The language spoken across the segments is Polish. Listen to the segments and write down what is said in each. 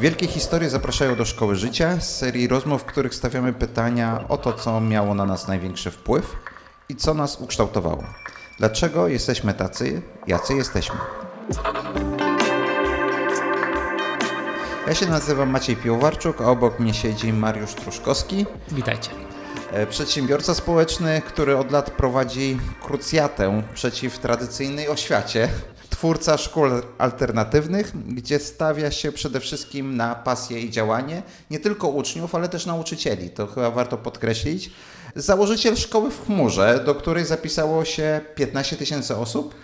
Wielkie historie zapraszają do szkoły życia, z serii rozmów, w których stawiamy pytania o to, co miało na nas największy wpływ i co nas ukształtowało. Dlaczego jesteśmy tacy, jacy jesteśmy? Ja się nazywam Maciej Piłowarczuk, a obok mnie siedzi Mariusz Truszkowski. Witajcie. E, przedsiębiorca społeczny, który od lat prowadzi krucjatę przeciw tradycyjnej oświacie. Twórca szkół alternatywnych, gdzie stawia się przede wszystkim na pasję i działanie nie tylko uczniów, ale też nauczycieli. To chyba warto podkreślić. Założyciel szkoły w chmurze, do której zapisało się 15 tysięcy osób.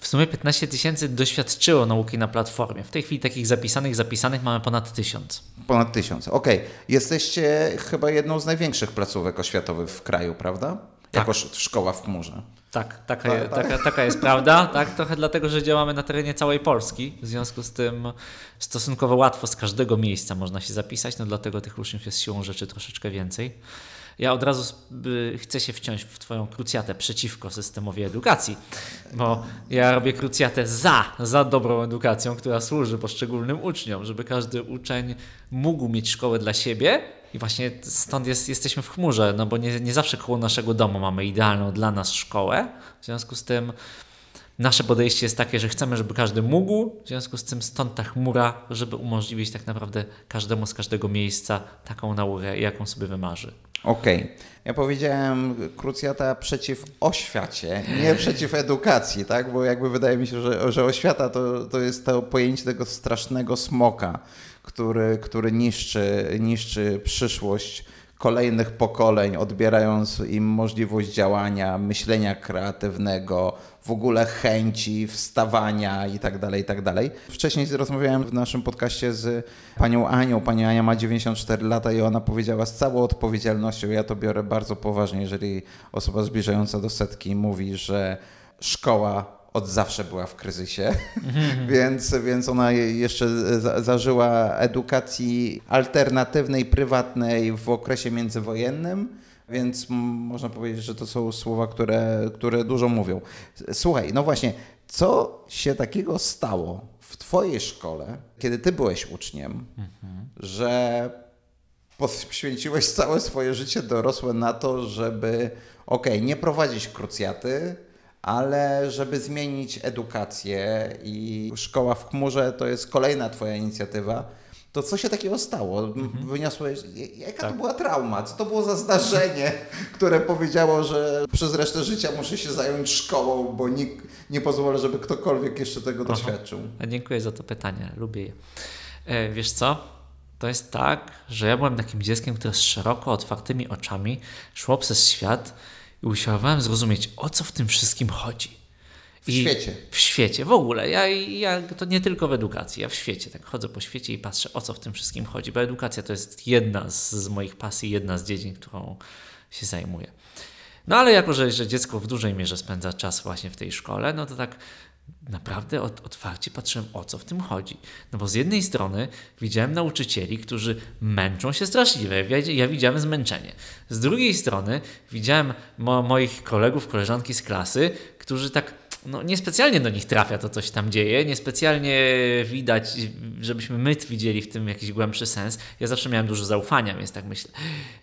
W sumie 15 tysięcy doświadczyło nauki na platformie. W tej chwili takich zapisanych, zapisanych mamy ponad tysiąc. Ponad tysiąc, okej. Okay. Jesteście chyba jedną z największych placówek oświatowych w kraju, prawda? Tak. Jako szkoła w chmurze. Tak, taka, tak, tak. Taka, taka jest prawda. Tak, trochę dlatego, że działamy na terenie całej Polski. W związku z tym stosunkowo łatwo z każdego miejsca można się zapisać, no dlatego tych uczniów jest siłą rzeczy troszeczkę więcej. Ja od razu chcę się wciąć w Twoją krucjatę przeciwko systemowi edukacji, bo ja robię krucjatę za, za dobrą edukacją, która służy poszczególnym uczniom, żeby każdy uczeń mógł mieć szkołę dla siebie. I właśnie stąd jest, jesteśmy w chmurze, no bo nie, nie zawsze koło naszego domu mamy idealną dla nas szkołę. W związku z tym Nasze podejście jest takie, że chcemy, żeby każdy mógł, w związku z tym stąd ta chmura, żeby umożliwić tak naprawdę każdemu z każdego miejsca taką naukę, jaką sobie wymarzy. Okej. Okay. Ja powiedziałem krucjata przeciw oświacie, nie przeciw edukacji, tak? Bo jakby wydaje mi się, że, że oświata to, to jest to pojęcie tego strasznego smoka, który, który niszczy, niszczy przyszłość kolejnych pokoleń, odbierając im możliwość działania, myślenia kreatywnego, w ogóle chęci, wstawania i tak dalej, i tak. Wcześniej rozmawiałem w naszym podcaście z panią Anią. Pani Ania ma 94 lata i ona powiedziała z całą odpowiedzialnością, ja to biorę bardzo poważnie, jeżeli osoba zbliżająca do setki mówi, że szkoła od zawsze była w kryzysie, więc, więc ona jeszcze zażyła edukacji alternatywnej, prywatnej w okresie międzywojennym. Więc można powiedzieć, że to są słowa, które, które dużo mówią. Słuchaj, no właśnie, co się takiego stało w Twojej szkole, kiedy Ty byłeś uczniem, że poświęciłeś całe swoje życie dorosłe na to, żeby, okej, okay, nie prowadzić krucjaty, ale żeby zmienić edukację i szkoła w chmurze to jest kolejna Twoja inicjatywa. To co się takiego stało? Mhm. Wyniosłeś, jaka tak. to była trauma? Co to było za zdarzenie, które powiedziało, że przez resztę życia muszę się zająć szkołą, bo nikt nie pozwolę, żeby ktokolwiek jeszcze tego Aha. doświadczył? Dziękuję za to pytanie, lubię je. E, wiesz co? To jest tak, że ja byłem takim dzieckiem, które z szeroko otwartymi oczami szło przez świat i usiłowałem zrozumieć, o co w tym wszystkim chodzi. W I świecie. W świecie, w ogóle. Ja, ja to nie tylko w edukacji, ja w świecie. Tak chodzę po świecie i patrzę, o co w tym wszystkim chodzi, bo edukacja to jest jedna z, z moich pasji, jedna z dziedzin, którą się zajmuję. No ale jako, że, że dziecko w dużej mierze spędza czas właśnie w tej szkole, no to tak naprawdę otwarcie patrzyłem, o co w tym chodzi. No bo z jednej strony widziałem nauczycieli, którzy męczą się straszliwie. Ja, ja widziałem zmęczenie. Z drugiej strony widziałem mo moich kolegów, koleżanki z klasy, którzy tak no, niespecjalnie do nich trafia to, coś tam dzieje, niespecjalnie widać, żebyśmy my widzieli w tym jakiś głębszy sens. Ja zawsze miałem dużo zaufania, więc tak myślę,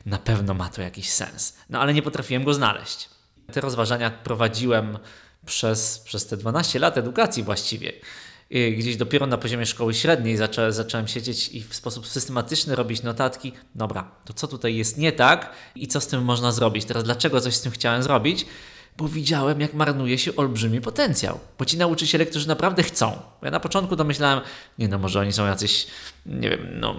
na pewno ma to jakiś sens. No ale nie potrafiłem go znaleźć. Te rozważania prowadziłem przez, przez te 12 lat edukacji właściwie. I gdzieś dopiero na poziomie szkoły średniej zaczą, zacząłem siedzieć i w sposób systematyczny robić notatki. Dobra, to co tutaj jest nie tak i co z tym można zrobić? Teraz dlaczego coś z tym chciałem zrobić? Bo widziałem, jak marnuje się olbrzymi potencjał. Bo ci nauczyciele, którzy naprawdę chcą. Ja na początku to myślałem, nie no, może oni są jacyś, nie wiem, no,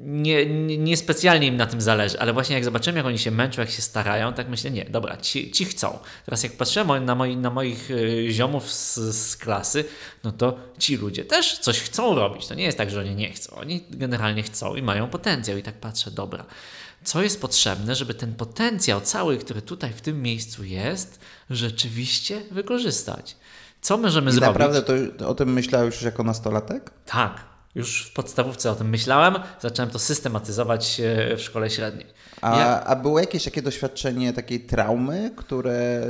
nie, nie, nie, specjalnie im na tym zależy, ale właśnie jak zobaczyłem, jak oni się męczą, jak się starają, tak myślę, nie, dobra, ci, ci chcą. Teraz jak patrzyłem na, moi, na moich y, ziomów z, z, klasy, no to ci ludzie też coś chcą robić. To nie jest tak, że oni nie chcą. Oni generalnie chcą i mają potencjał. I tak patrzę, dobra, co jest potrzebne, żeby ten potencjał cały, który tutaj w tym miejscu jest, rzeczywiście wykorzystać. Co możemy I zrobić? naprawdę to, o tym myślałeś już jako nastolatek? Tak, już w podstawówce o tym myślałem, zacząłem to systematyzować e, w szkole średniej. A, ja... a było jakieś takie doświadczenie takiej traumy, które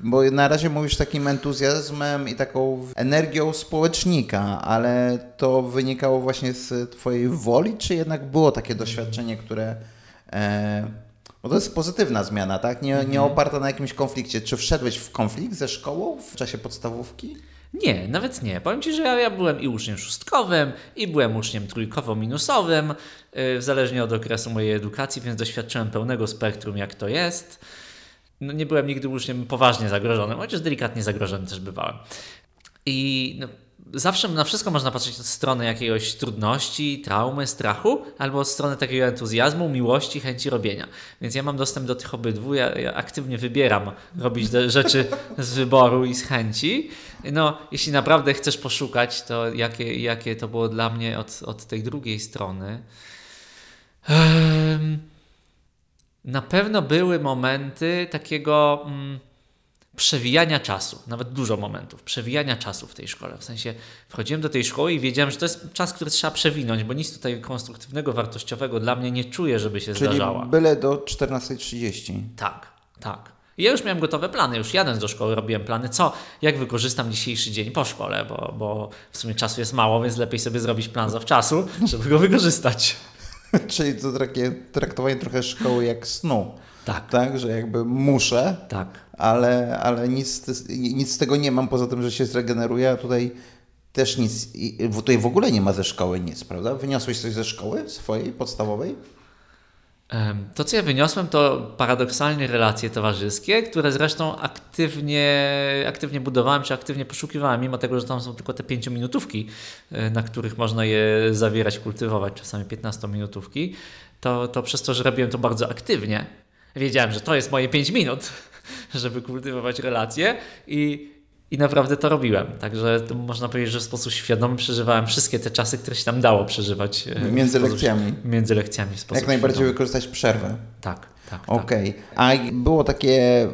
Bo na razie mówisz takim entuzjazmem i taką energią społecznika, ale to wynikało właśnie z Twojej woli, czy jednak było takie doświadczenie, które. E, bo to jest pozytywna zmiana, tak? Nie, nie Mhm. oparta na jakimś konflikcie. Czy wszedłeś w konflikt ze szkołą w czasie podstawówki? Nie, nawet nie. Powiem Ci, że ja, ja byłem i uczniem szóstkowym, i byłem uczniem trójkowo-minusowym, yy, zależnie od okresu mojej edukacji, więc doświadczyłem pełnego spektrum, jak to jest. No, nie byłem nigdy uczniem poważnie zagrożonym, chociaż delikatnie zagrożonym też bywałem. I no, zawsze na wszystko można patrzeć od strony jakiegoś trudności, traumy, strachu, albo od strony takiego entuzjazmu, miłości, chęci robienia. Więc ja mam dostęp do tych obydwu, ja, ja aktywnie wybieram robić rzeczy z wyboru i z chęci. No, jeśli naprawdę chcesz poszukać, to jakie, jakie to było dla mnie od, od tej drugiej strony. Na pewno były momenty takiego mm, przewijania czasu, nawet dużo momentów, przewijania czasu w tej szkole. W sensie wchodziłem do tej szkoły i wiedziałem, że to jest czas, który trzeba przewinąć, bo nic tutaj konstruktywnego, wartościowego dla mnie nie czuję, żeby się Czyli zdarzała. byle do 14.30. Tak, tak. I Ja już miałem gotowe plany, już jadąc do szkoły robiłem plany, co, jak wykorzystam dzisiejszy dzień po szkole, bo, bo w sumie czasu jest mało, więc lepiej sobie zrobić plan zawczasu, żeby go wykorzystać. Czyli to takie traktowanie trochę szkoły jak snu. Tak, Tak, że jakby muszę, tak. ale, ale nic, z- nic z tego nie mam, poza tym, że się zregeneruję, a tutaj też nic, tutaj w ogóle nie ma ze szkoły nic, prawda? Wyniosłeś coś ze szkoły swojej, podstawowej? To, co ja wyniosłem, to paradoksalnie relacje towarzyskie, które zresztą aktywnie, aktywnie budowałem, czy aktywnie poszukiwałem, mimo tego, że tam są tylko te pięciominutówki, e, na których można je zawierać, kultywować, czasami 15-minutówki, to, to przez to, że robiłem to bardzo aktywnie, wiedziałem, że to jest moje 5 minut, żeby kultywować relacje i, i naprawdę to robiłem. Także to można powiedzieć, że w sposób świadomy przeżywałem wszystkie te czasy, które się tam dało przeżywać. e, Między sposób- lekcjami. Między lekcjami w sposób Jak najbardziej świadomy. wykorzystać przerwę. Tak, tak. tak. Okej. A było takie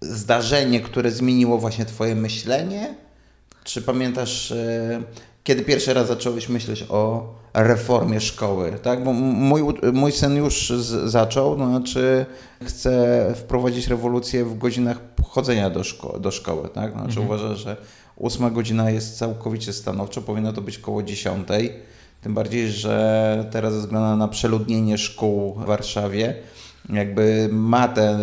zdarzenie, które zmieniło właśnie Twoje myślenie? Czy pamiętasz, e, kiedy pierwszy raz zacząłeś myśleć o reformie szkoły? Tak? Bo mój, mój syn już z, zaczął, to znaczy chce wprowadzić rewolucję w godzinach chodzenia do, szko- do szkoły. Tak? Znaczy uważa, że ósma godzina jest całkowicie stanowczo, powinno to być koło dziesiątej. Tym bardziej, że teraz ze względu na przeludnienie szkół w Warszawie, jakby ma te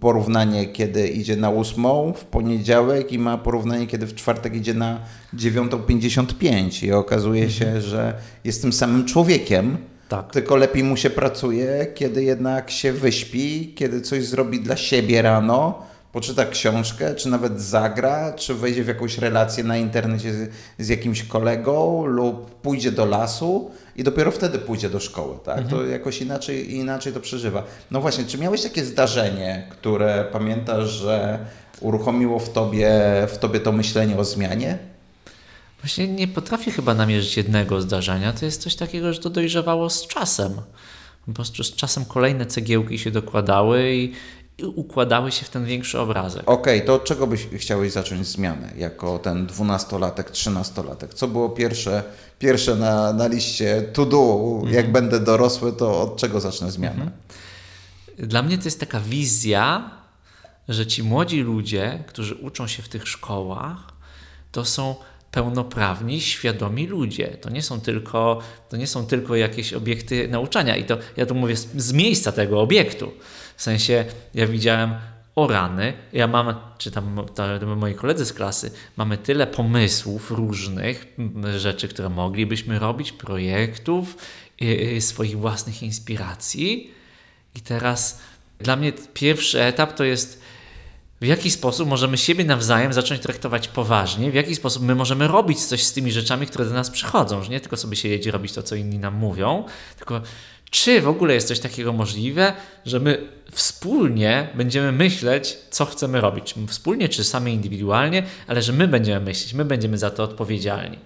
porównanie, kiedy idzie na ósmą w poniedziałek i ma porównanie, kiedy w czwartek idzie na 9.55 i okazuje się, że jest tym samym człowiekiem, Tak. tylko lepiej mu się pracuje, kiedy jednak się wyśpi, kiedy coś zrobi dla siebie rano, poczyta książkę, czy nawet zagra, czy wejdzie w jakąś relację na internecie z, z jakimś kolegą lub pójdzie do lasu i dopiero wtedy pójdzie do szkoły, tak? To jakoś inaczej, inaczej to przeżywa. No właśnie, czy miałeś takie zdarzenie, które pamiętasz, że uruchomiło w tobie, w tobie to myślenie o zmianie? Właśnie nie potrafię chyba namierzyć jednego zdarzenia. To jest coś takiego, że to dojrzewało z czasem. Po prostu z czasem kolejne cegiełki się dokładały i układały się w ten większy obrazek. Okej, to od czego byś chciałeś zacząć zmianę jako ten dwunastolatek, trzynastolatek? Co było pierwsze, pierwsze na, na liście to do? Jak będę dorosły, to od czego zacznę zmianę? Dla mnie to jest taka wizja, że ci młodzi ludzie, którzy uczą się w tych szkołach, to są pełnoprawni, świadomi ludzie. To nie są tylko, to nie są tylko jakieś obiekty nauczania. I to ja tu mówię z, z miejsca tego obiektu. W sensie ja widziałem o rany, ja mam, czy tam ta- moi koledzy z klasy, mamy tyle pomysłów różnych, rzeczy, które moglibyśmy robić, projektów, y, y, swoich własnych inspiracji. I teraz dla mnie pierwszy etap to jest w jaki sposób możemy siebie nawzajem zacząć traktować poważnie, w jaki sposób my możemy robić coś z tymi rzeczami, które do nas przychodzą, że nie tylko sobie siedzieć i robić to, co inni nam mówią, tylko czy w ogóle jest coś takiego możliwe, że my wspólnie będziemy myśleć, co chcemy robić. Czy Wspólnie, czy sami indywidualnie, ale że my będziemy myśleć, my będziemy za to odpowiedzialni.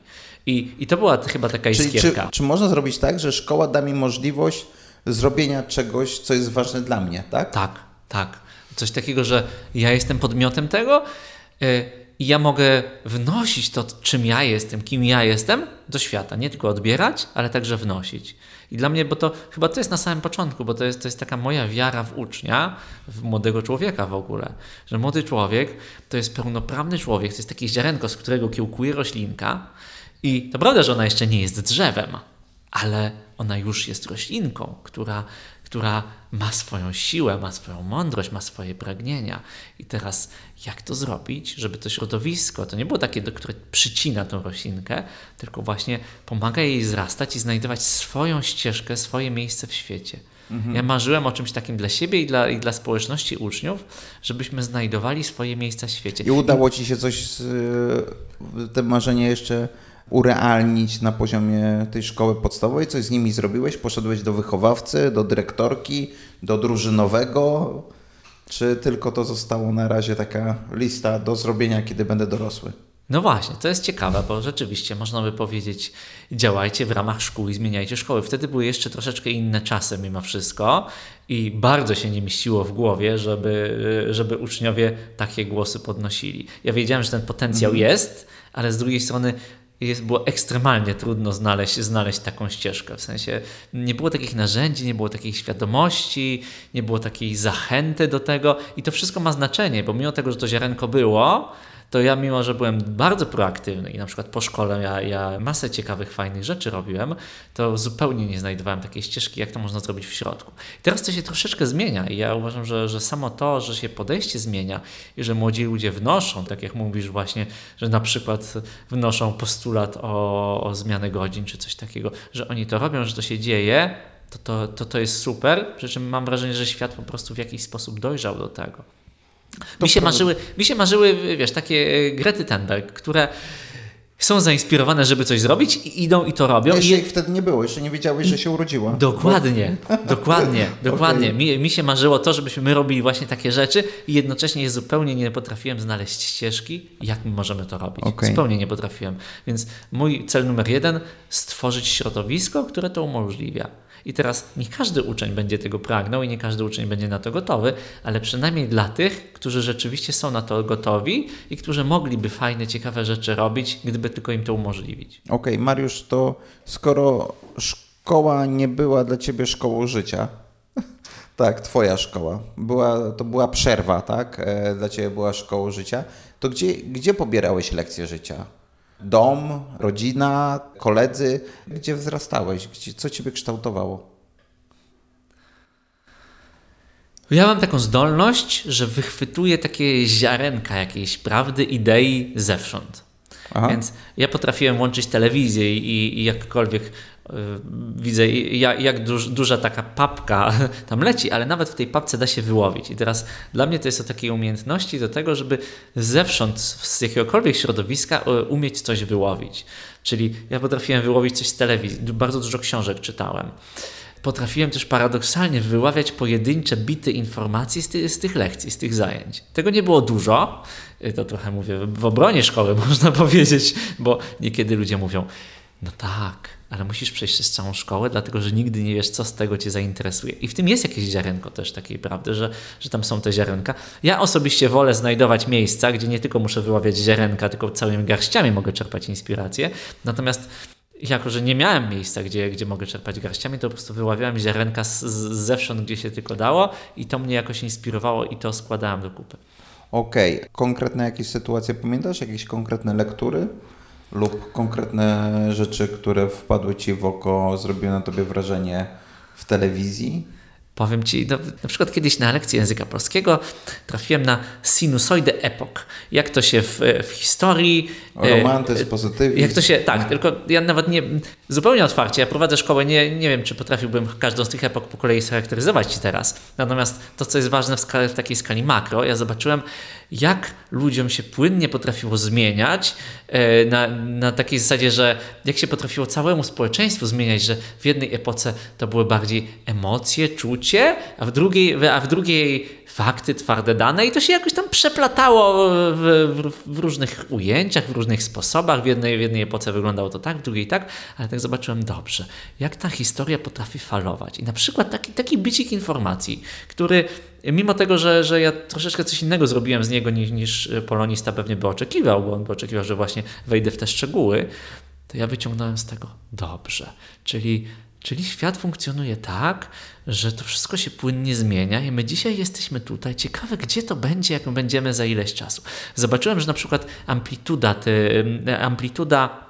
I, i to była chyba taka Czyli czy, iskierka. czy można zrobić tak, że szkoła da mi możliwość zrobienia czegoś, co jest ważne dla mnie, tak? Tak, tak. Coś takiego, że ja jestem podmiotem tego. y, i ja mogę wnosić to, czym ja jestem, kim ja jestem, do świata. Nie tylko odbierać, ale także wnosić. I dla mnie, bo to chyba to jest na samym początku, bo to jest, to jest taka moja wiara w ucznia, w młodego człowieka w ogóle, że młody człowiek to jest pełnoprawny człowiek, to jest takie ziarenko, z którego kiełkuje roślinka i to prawda, że ona jeszcze nie jest drzewem, ale ona już jest roślinką, która, która ma swoją siłę, ma swoją mądrość, ma swoje pragnienia. I teraz jak to zrobić, żeby to środowisko, to nie było takie, do które przycina tą roślinkę, tylko właśnie pomaga jej wzrastać i znajdować swoją ścieżkę, swoje miejsce w świecie. Mhm. Ja marzyłem o czymś takim dla siebie i dla, i dla społeczności uczniów, żebyśmy znajdowali swoje miejsca w świecie. I udało Ci się coś, z, te marzenie jeszcze urealnić na poziomie tej szkoły podstawowej? Coś z nimi zrobiłeś? Poszedłeś do wychowawcy, do dyrektorki, do drużynowego? Czy tylko to zostało na razie taka lista do zrobienia, kiedy będę dorosły? No właśnie, to jest ciekawe, bo rzeczywiście można by powiedzieć, działajcie w ramach szkół i zmieniajcie szkoły. Wtedy były jeszcze troszeczkę inne czasy mimo wszystko i bardzo się nie mieściło w głowie, żeby, żeby uczniowie takie głosy podnosili. Ja wiedziałem, że ten potencjał mm. jest, ale z drugiej strony jest, było ekstremalnie trudno znaleźć, znaleźć taką ścieżkę. W sensie nie było takich narzędzi, nie było takiej świadomości, nie było takiej zachęty do tego i to wszystko ma znaczenie, bo mimo tego, że to ziarenko było, to ja mimo, że byłem bardzo proaktywny i na przykład po szkole ja, ja masę ciekawych, fajnych rzeczy robiłem, to zupełnie nie znajdowałem takiej ścieżki, jak to można zrobić w środku. I teraz to się troszeczkę zmienia i ja uważam, że, że samo to, że się podejście zmienia i że młodzi ludzie wnoszą, tak jak mówisz właśnie, że na przykład wnoszą postulat o, o zmianę godzin czy coś takiego, że oni to robią, że to się dzieje, to, to, to, to jest super, przy czym mam wrażenie, że świat po prostu w jakiś sposób dojrzał do tego. Mi się, marzyły, mi się marzyły, wiesz, takie e, Grety Thunberg, które są zainspirowane, żeby coś zrobić i idą i to robią. Jeszcze ich wtedy nie było, jeszcze nie wiedziałeś, że się urodziła. Dokładnie, dokładnie, dokładnie. Okay. Mi, mi się marzyło to, żebyśmy my robili właśnie takie rzeczy i jednocześnie zupełnie nie potrafiłem znaleźć ścieżki, jak my możemy to robić. Okay. Zupełnie nie potrafiłem. Więc mój cel numer jeden, stworzyć środowisko, które to umożliwia. I teraz nie każdy uczeń będzie tego pragnął i nie każdy uczeń będzie na to gotowy, ale przynajmniej dla tych, którzy rzeczywiście są na to gotowi i którzy mogliby fajne, ciekawe rzeczy robić, gdyby tylko im to umożliwić. Okej, okay, Mariusz, to skoro szkoła nie była dla ciebie szkołą życia, tak, twoja szkoła, była, to była przerwa, tak, e, dla ciebie była szkołą życia, to gdzie, gdzie pobierałeś lekcje życia? Dom, rodzina, koledzy. Gdzie wzrastałeś? Gdzie, co ciebie kształtowało? Ja mam taką zdolność, że wychwytuję takie ziarenka jakiejś prawdy, idei zewsząd. Aha. Więc ja potrafiłem łączyć telewizję i, i jakkolwiek widzę, jak, jak duż, duża taka papka tam leci, ale nawet w tej papce da się wyłowić. I teraz dla mnie to jest o takiej umiejętności do tego, żeby zewsząd, z jakiegokolwiek środowiska y, umieć coś wyłowić. Czyli ja potrafiłem wyłowić coś z telewizji, bardzo dużo książek czytałem potrafiłem też paradoksalnie wyławiać pojedyncze bity informacji z, ty, z, tych lekcji, z tych zajęć. Tego nie było dużo, y, to trochę mówię w obronie szkoły, można powiedzieć, bo niekiedy ludzie mówią, no tak, ale musisz przejść przez całą szkołę, dlatego że nigdy nie wiesz, co z tego cię zainteresuje. I w tym jest jakieś ziarenko też takiej prawdy, że, że tam są te ziarenka. Ja osobiście wolę znajdować miejsca, gdzie nie tylko muszę wyławiać ziarenka, tylko całymi garściami mogę czerpać inspirację. Natomiast jako, że nie miałem miejsca, gdzie, gdzie mogę czerpać garściami, to po prostu wyławiałem ziarenka z, z, zewsząd, gdzie się tylko dało i to mnie jakoś inspirowało i to składałem do kupy. Okej. Okay. Konkretne jakieś sytuacje pamiętasz? Jakieś konkretne lektury? Lub konkretne rzeczy, które wpadły Ci w oko, zrobiły na Tobie wrażenie w telewizji? Powiem Ci, no, na przykład kiedyś na lekcji języka polskiego trafiłem na sinusoidę epok. Jak to się w, w historii... Romantyzm, e, pozytywizm. Jak to się, tak, tylko ja nawet nie, zupełnie otwarcie, ja prowadzę szkołę, nie, nie wiem, czy potrafiłbym każdą z tych epok po kolei scharakteryzować Ci teraz. Natomiast to, co jest ważne w, skali, w takiej skali makro, ja zobaczyłem, jak ludziom się płynnie potrafiło zmieniać e, na, na takiej zasadzie, że jak się potrafiło całemu społeczeństwu zmieniać, że w jednej epoce to były bardziej emocje, czucie, a w drugiej, a w drugiej fakty, twarde dane i to się jakoś tam przeplatało w, w, w, różnych ujęciach, w różnych sposobach. W jednej, w jednej epoce wyglądało to tak, w drugiej tak, ale tak zobaczyłem dobrze, jak ta historia potrafi falować. I na przykład taki, taki bicik informacji, który mimo tego, że, że ja troszeczkę coś innego zrobiłem z niego niż, niż polonista pewnie by oczekiwał, bo on by oczekiwał, że właśnie wejdę w te szczegóły, to ja wyciągnąłem z tego dobrze. Czyli Czyli świat funkcjonuje tak, że to wszystko się płynnie zmienia i my dzisiaj jesteśmy tutaj. Ciekawe, gdzie to będzie, jak będziemy za ileś czasu. Zobaczyłem, że na przykład amplituda, ty, amplituda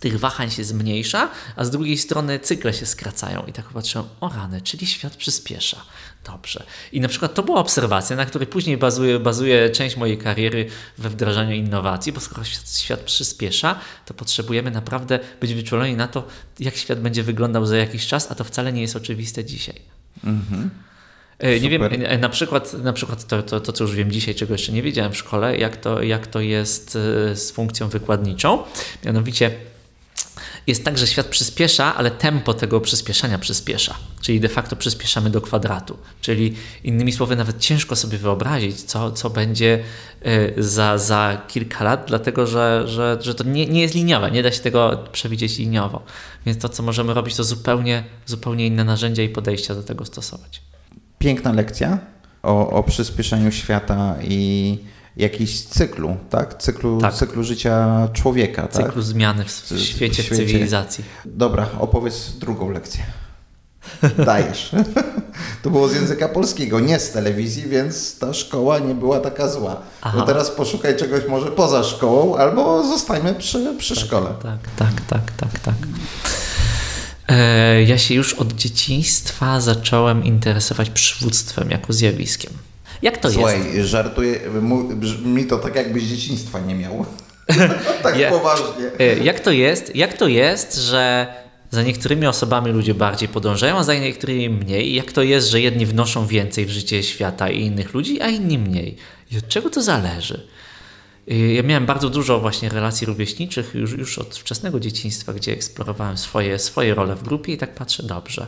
tych wahań się zmniejsza, a z drugiej strony cykle się skracają. I tak patrzyłem, o rany, czyli świat przyspiesza. Dobrze. I na przykład to była obserwacja, na której później bazuje, bazuje część mojej kariery we wdrażaniu innowacji, bo skoro świat, świat przyspiesza, to potrzebujemy naprawdę być wyczuleni na to, jak świat będzie wyglądał za jakiś czas, a to wcale nie jest oczywiste dzisiaj. Mhm. E, nie wiem, e, na przykład, na przykład to, to, to, co już wiem dzisiaj, czego jeszcze nie wiedziałem w szkole, jak to, jak to jest e, z funkcją wykładniczą. Mianowicie jest tak, że świat przyspiesza, ale tempo tego przyspieszania przyspiesza. Czyli de facto przyspieszamy do kwadratu. Czyli innymi słowy, nawet ciężko sobie wyobrazić, co, co będzie e, za, za kilka lat, dlatego że, że, że to nie, nie jest liniowe, nie da się tego przewidzieć liniowo. Więc to, co możemy robić, to zupełnie, zupełnie inne narzędzia i podejścia do tego stosować. Piękna lekcja o, o przyspieszeniu świata i jakiś cyklu, tak? Cyklu, tak. cyklu życia człowieka. Cyklu tak? zmiany w, w, świecie, w, świecie, cywilizacji. Dobra, opowiedz drugą lekcję. Dajesz. to było z języka polskiego, nie z telewizji, więc ta szkoła nie była taka zła. Aha. No teraz poszukaj czegoś może poza szkołą, albo zostajmy przy, przy tak, szkole. Tak, tak, tak, tak, tak. E, ja się już od dzieciństwa zacząłem interesować przywództwem jako zjawiskiem. Jak to Słuchaj, jest? Słuchaj, żartuję, brzmi to tak jakbyś dzieciństwa nie miał. tak ja, poważnie. E, jak to jest? Jak to jest, że za niektórymi osobami ludzie bardziej podążają, a za niektórymi mniej? Jak to jest, że jedni wnoszą więcej w życie świata i innych ludzi, a inni mniej? I od czego to zależy? Ja miałem bardzo dużo właśnie relacji rówieśniczych już, już od wczesnego dzieciństwa, gdzie eksplorowałem swoje, swoje role w grupie i tak patrzę, dobrze,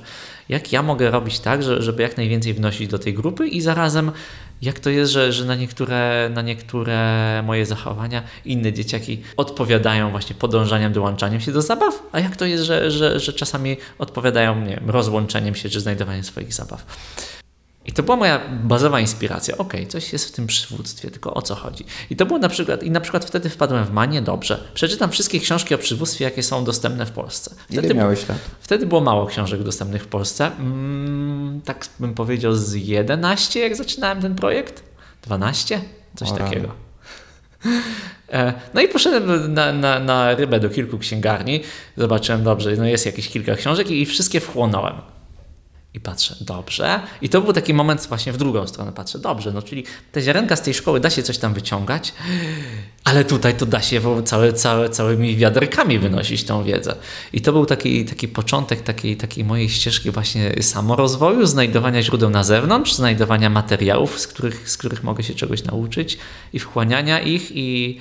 jak ja mogę robić tak, żeby jak najwięcej wnosić do tej grupy i zarazem jak to jest, że, że na, niektóre, na niektóre moje zachowania inne dzieciaki odpowiadają właśnie podążaniem, dołączaniem się do zabaw, a jak to jest, że, że, że czasami odpowiadają nie wiem, rozłączeniem się czy znajdowaniem swoich zabaw. I to była moja bazowa inspiracja. Okej, okay, coś jest w tym przywództwie, tylko o co chodzi? I to było na przykład, i na przykład wtedy wpadłem w manię, dobrze, przeczytam wszystkie książki o przywództwie, jakie są dostępne w Polsce. Wtedy, Ile miałeś lat? Wtedy było mało książek dostępnych w Polsce. Mm, tak bym powiedział z 11, jak zaczynałem ten projekt. 12? Coś o, takiego. E, no i poszedłem na, na, na rybę do kilku księgarni. Zobaczyłem, dobrze, no jest jakieś kilka książek i wszystkie wchłonąłem. I patrzę, dobrze. I to był taki moment właśnie w drugą stronę. Patrzę, dobrze, no czyli te ziarenka z tej szkoły da się coś tam wyciągać, ale tutaj to da się całe, całe, całymi wiaderkami wynosić tą wiedzę. I to był taki, taki początek takiej, takiej mojej ścieżki właśnie samorozwoju, znajdowania źródeł na zewnątrz, znajdowania materiałów, z których, z których mogę się czegoś nauczyć i wchłaniania ich i,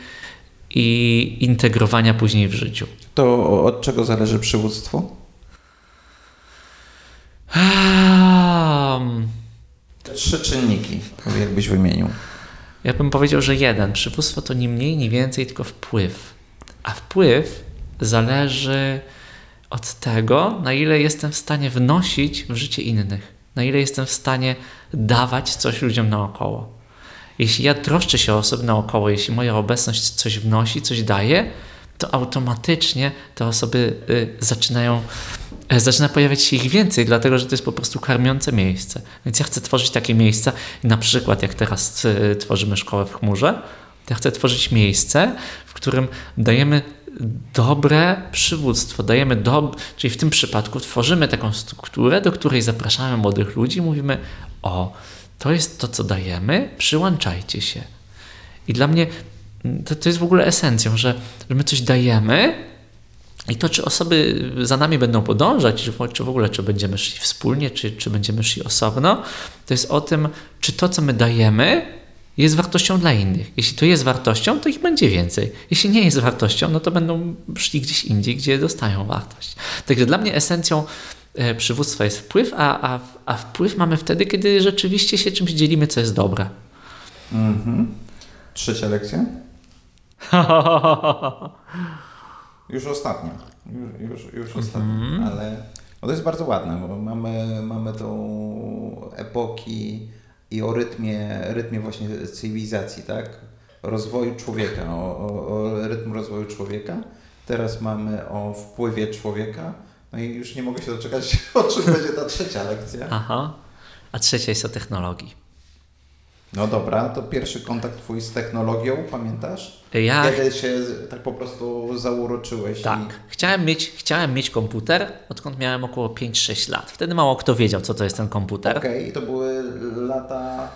i integrowania później w życiu. To od czego zależy przywództwo? Um, Trzy czynniki, jakbyś wymienił. Ja bym powiedział, że jeden. Przywództwo to nie mniej, nie więcej, tylko wpływ. A wpływ zależy od tego, na ile jestem w stanie wnosić w życie innych, na ile jestem w stanie dawać coś ludziom naokoło. Jeśli ja troszczę się o osoby naokoło, jeśli moja obecność coś wnosi, coś daje, to automatycznie te osoby y, zaczynają E, zaczyna pojawiać się ich więcej, dlatego że to jest po prostu karmiące miejsce. Więc ja chcę tworzyć takie miejsca, na przykład jak teraz e, tworzymy szkołę w chmurze, ja chcę tworzyć miejsce, w którym dajemy dobre przywództwo, dajemy do, czyli w tym przypadku tworzymy taką strukturę, do której zapraszamy młodych ludzi, mówimy: O, to jest to, co dajemy, przyłączajcie się. I dla mnie to, to jest w ogóle esencją, że, że my coś dajemy, i to, czy osoby za nami będą podążać, czy, czy w ogóle, czy będziemy szli wspólnie, czy, czy będziemy szli osobno, to jest o tym, czy to, co my dajemy, jest wartością dla innych. Jeśli to jest wartością, to ich będzie więcej. Jeśli nie jest wartością, no to będą szli gdzieś indziej, gdzie dostają wartość. Także dla mnie esencją e, przywództwa jest wpływ, a, a, a wpływ mamy wtedy, kiedy rzeczywiście się czymś dzielimy, co jest dobre. Mhm. Trzecia lekcja? już ostatnia. Już, już, już ostatnia, Mhm. ale no to jest bardzo ładne, bo mamy, mamy tą epoki i o rytmie, rytmie właśnie cywilizacji, tak? Rozwoju człowieka, o, o, o rytm rozwoju człowieka. Teraz mamy o wpływie człowieka. No i już nie mogę się doczekać, o czym będzie ta trzecia lekcja. Aha. A trzecia jest o technologii. No dobra, to pierwszy kontakt twój z technologią, pamiętasz? Ja, Kiedy się tak po prostu zauroczyłeś? tak, chciałem mieć, chciałem mieć komputer, odkąd miałem około 5-6 lat. Wtedy mało kto wiedział, co to jest ten I... komputer. Okej, to były lata...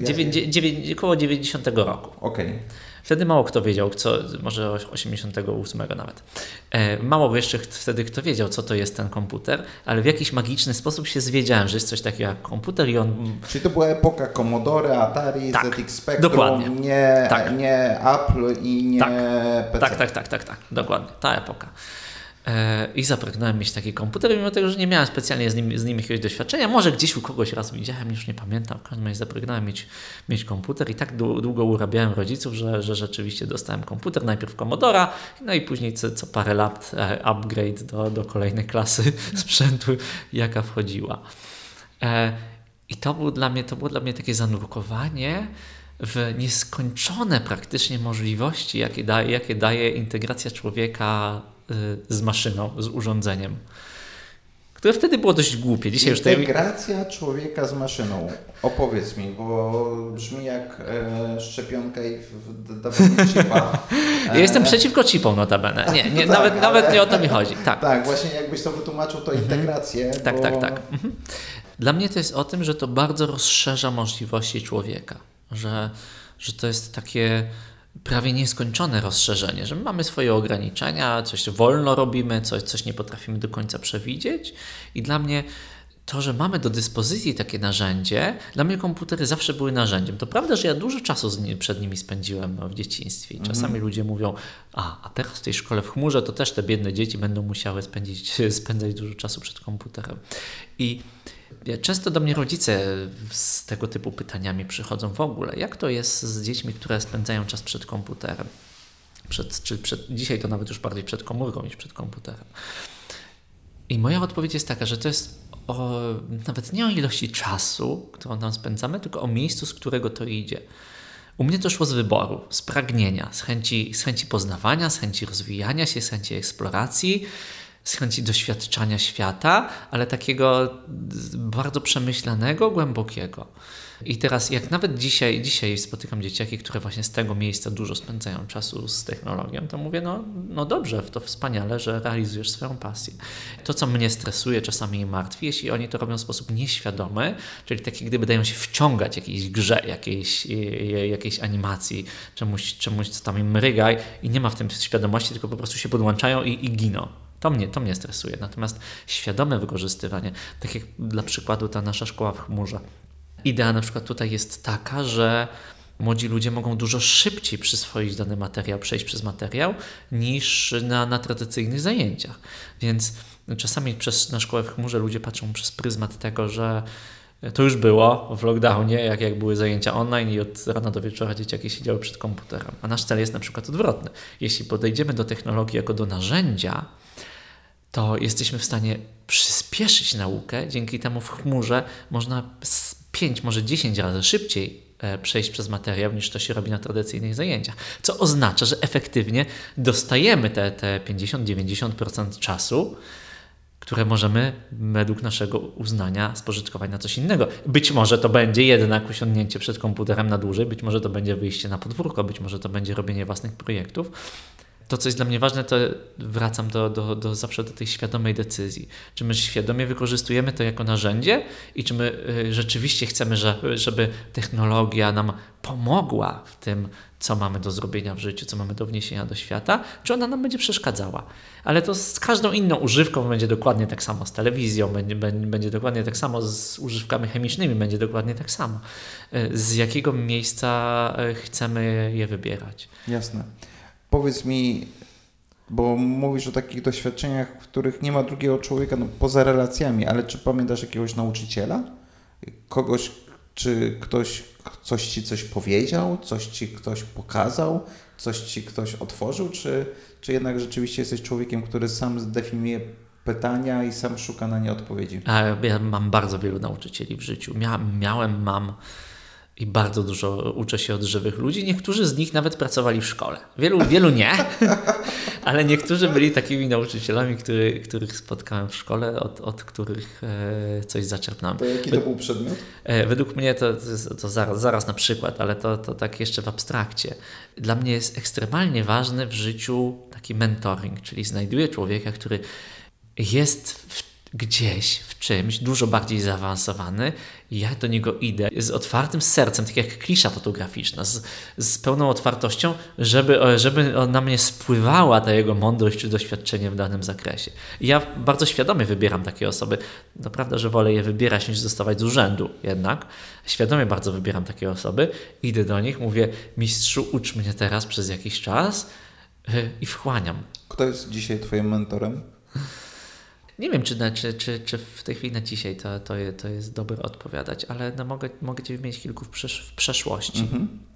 Dziewięć- około 90 roku. Okej. Wtedy mało kto wiedział, co, może 88 nawet. E, mało jeszcze wtedy kto wiedział, co to jest ten komputer, ale w jakiś magiczny sposób się zwiedziałem, że jest coś takiego jak komputer i on Czyli to była epoka Commodore, Atari, Tak, ZX Spectrum, dokładnie. Nie, Tak. nie Apple i nie Tak. PC. Tak, tak, tak, tak, tak, dokładnie, ta epoka. E, I zapragnąłem mieć taki komputer, mimo tego, że nie miałem specjalnie z nim, z nim jakiegoś doświadczenia. Może gdzieś u kogoś raz widziałem, już nie pamiętam. W każdym razie zapragnąłem mieć, mieć komputer i tak dłu- długo urabiałem rodziców, że, że rzeczywiście dostałem komputer. Najpierw Commodora, no i później co, co parę lat e, upgrade do, do kolejnej klasy sprzętu, jaka wchodziła. E, I to, był dla mnie, to było dla mnie takie zanurkowanie w nieskończone praktycznie możliwości, jakie daje, jakie daje integracja człowieka z maszyną, z urządzeniem. Które wtedy było dość głupie. Dzisiaj już tej... Integracja człowieka z maszyną. Opowiedz mi, bo brzmi jak e, szczepionka i dawanie chipa. Ja jestem E, przeciwko chipom notabene. Nie, nie, Tak, nawet, ale- nawet nie o to mi chodzi. Tak, Tak, właśnie jakbyś to wytłumaczył, to integrację. tak, bo... tak. tak. Mhm. Dla mnie to jest o tym, że to bardzo rozszerza możliwości człowieka. Że, że to jest takie prawie nieskończone rozszerzenie, że my mamy swoje ograniczenia, coś wolno robimy, coś, coś nie potrafimy do końca przewidzieć. I dla mnie to, że mamy do dyspozycji takie narzędzie, dla mnie komputery zawsze były narzędziem. To prawda, że ja dużo czasu z ni- przed nimi spędziłem w dzieciństwie. I czasami ludzie mówią, a, a teraz w tej szkole w chmurze to też te biedne dzieci będą musiały spędzić, spędzać dużo czasu przed komputerem. I często do mnie rodzice z tego typu pytaniami przychodzą w ogóle. Jak to jest z dziećmi, które spędzają czas przed komputerem? Przed, czy przed, dzisiaj to nawet już bardziej przed komórką niż przed komputerem. I moja odpowiedź jest taka, że to jest o, nawet nie o ilości czasu, którą tam spędzamy, tylko o miejscu, z którego to idzie. U mnie to szło z wyboru, z pragnienia, z chęci, z chęci poznawania, z chęci rozwijania się, z chęci eksploracji, z chęci doświadczania świata, ale takiego bardzo przemyślanego, głębokiego. I teraz, jak nawet dzisiaj, dzisiaj spotykam dzieciaki, które właśnie z tego miejsca dużo spędzają czasu z technologią, to mówię, no, no dobrze, to wspaniale, że realizujesz swoją pasję. To, co mnie stresuje czasami martwi, jeśli oni to robią w sposób nieświadomy, czyli tak jak gdyby dają się wciągać jakiejś grze, jakiejś, e, jakiejś animacji, czemuś, czemuś, co tam im mryga i nie ma w tym świadomości, tylko po prostu się podłączają i, i giną. To mnie, to mnie stresuje. Natomiast świadome wykorzystywanie, tak jak dla przykładu ta nasza szkoła w chmurze. Idea na przykład tutaj jest taka, że młodzi ludzie mogą dużo szybciej przyswoić dany materiał, przejść przez materiał, niż na, na tradycyjnych zajęciach. Więc czasami przez, na szkołę w chmurze ludzie patrzą przez pryzmat tego, że to już było w lockdownie, jak, jak były zajęcia online i od rana do wieczora dzieciaki siedziały przed komputerem. A nasz cel jest na przykład odwrotny. Jeśli podejdziemy do technologii jako do narzędzia, to jesteśmy w stanie przyspieszyć naukę. Dzięki temu w chmurze można 5, może 10 razy szybciej e, przejść przez materiał niż to się robi na tradycyjnych zajęciach. Co oznacza, że efektywnie dostajemy te, te 50-90% czasu, które możemy według naszego uznania spożytkować na coś innego. Być może to będzie jednak usiądnięcie przed komputerem na dłużej, być może to będzie wyjście na podwórko, być może to będzie robienie własnych projektów. To, co jest dla mnie ważne, to wracam do, do, do zawsze do tej świadomej decyzji. Czy my świadomie wykorzystujemy to jako narzędzie i czy my y, rzeczywiście chcemy, że, żeby technologia nam pomogła w tym, co mamy do zrobienia w życiu, co mamy do wniesienia do świata, czy ona nam będzie przeszkadzała. Ale to z każdą inną używką będzie dokładnie tak samo, z telewizją będzie, będzie, będzie dokładnie tak samo, z używkami chemicznymi będzie dokładnie tak samo. Y, Z jakiego miejsca y, chcemy je wybierać? Jasne. Powiedz mi, Bo mówisz o takich doświadczeniach, w których nie ma drugiego człowieka no, poza relacjami, ale czy pamiętasz jakiegoś nauczyciela? Kogoś, czy ktoś coś ci coś powiedział, coś ci ktoś pokazał, coś ci ktoś otworzył, czy, czy jednak rzeczywiście jesteś człowiekiem, który sam zdefiniuje pytania i sam szuka na nie odpowiedzi? Ja mam bardzo wielu nauczycieli w życiu. Mia miałem, mam i bardzo dużo uczę się od żywych ludzi. Niektórzy z nich nawet pracowali w szkole. Wielu, wielu nie, ale niektórzy byli takimi nauczycielami, który, których spotkałem w szkole, od, od których e, coś zaczerpnąłem. To jaki to był przedmiot? E, według mnie to, to, to zaraz, zaraz na przykład, ale to, to tak jeszcze w abstrakcie. Dla mnie jest ekstremalnie ważny w życiu taki mentoring, czyli znajduję człowieka, który jest w gdzieś w czymś dużo bardziej zaawansowany ja do niego idę z otwartym sercem, tak jak klisza fotograficzna, z, z pełną otwartością, żeby, żeby na mnie spływała ta jego mądrość czy doświadczenie w danym zakresie. I ja bardzo świadomie wybieram takie osoby. Naprawdę, że wolę je wybierać niż zostawać z urzędu jednak. Świadomie bardzo wybieram takie osoby. Idę do nich, mówię, mistrzu, ucz mnie teraz przez jakiś czas y, i wchłaniam. Kto jest dzisiaj twoim mentorem? Nie wiem, czy, czy, czy, czy w tej chwili na dzisiaj to, to, to jest dobre odpowiadać, ale no mogę, mogę wymienić kilku w, przesz w przeszłości. E,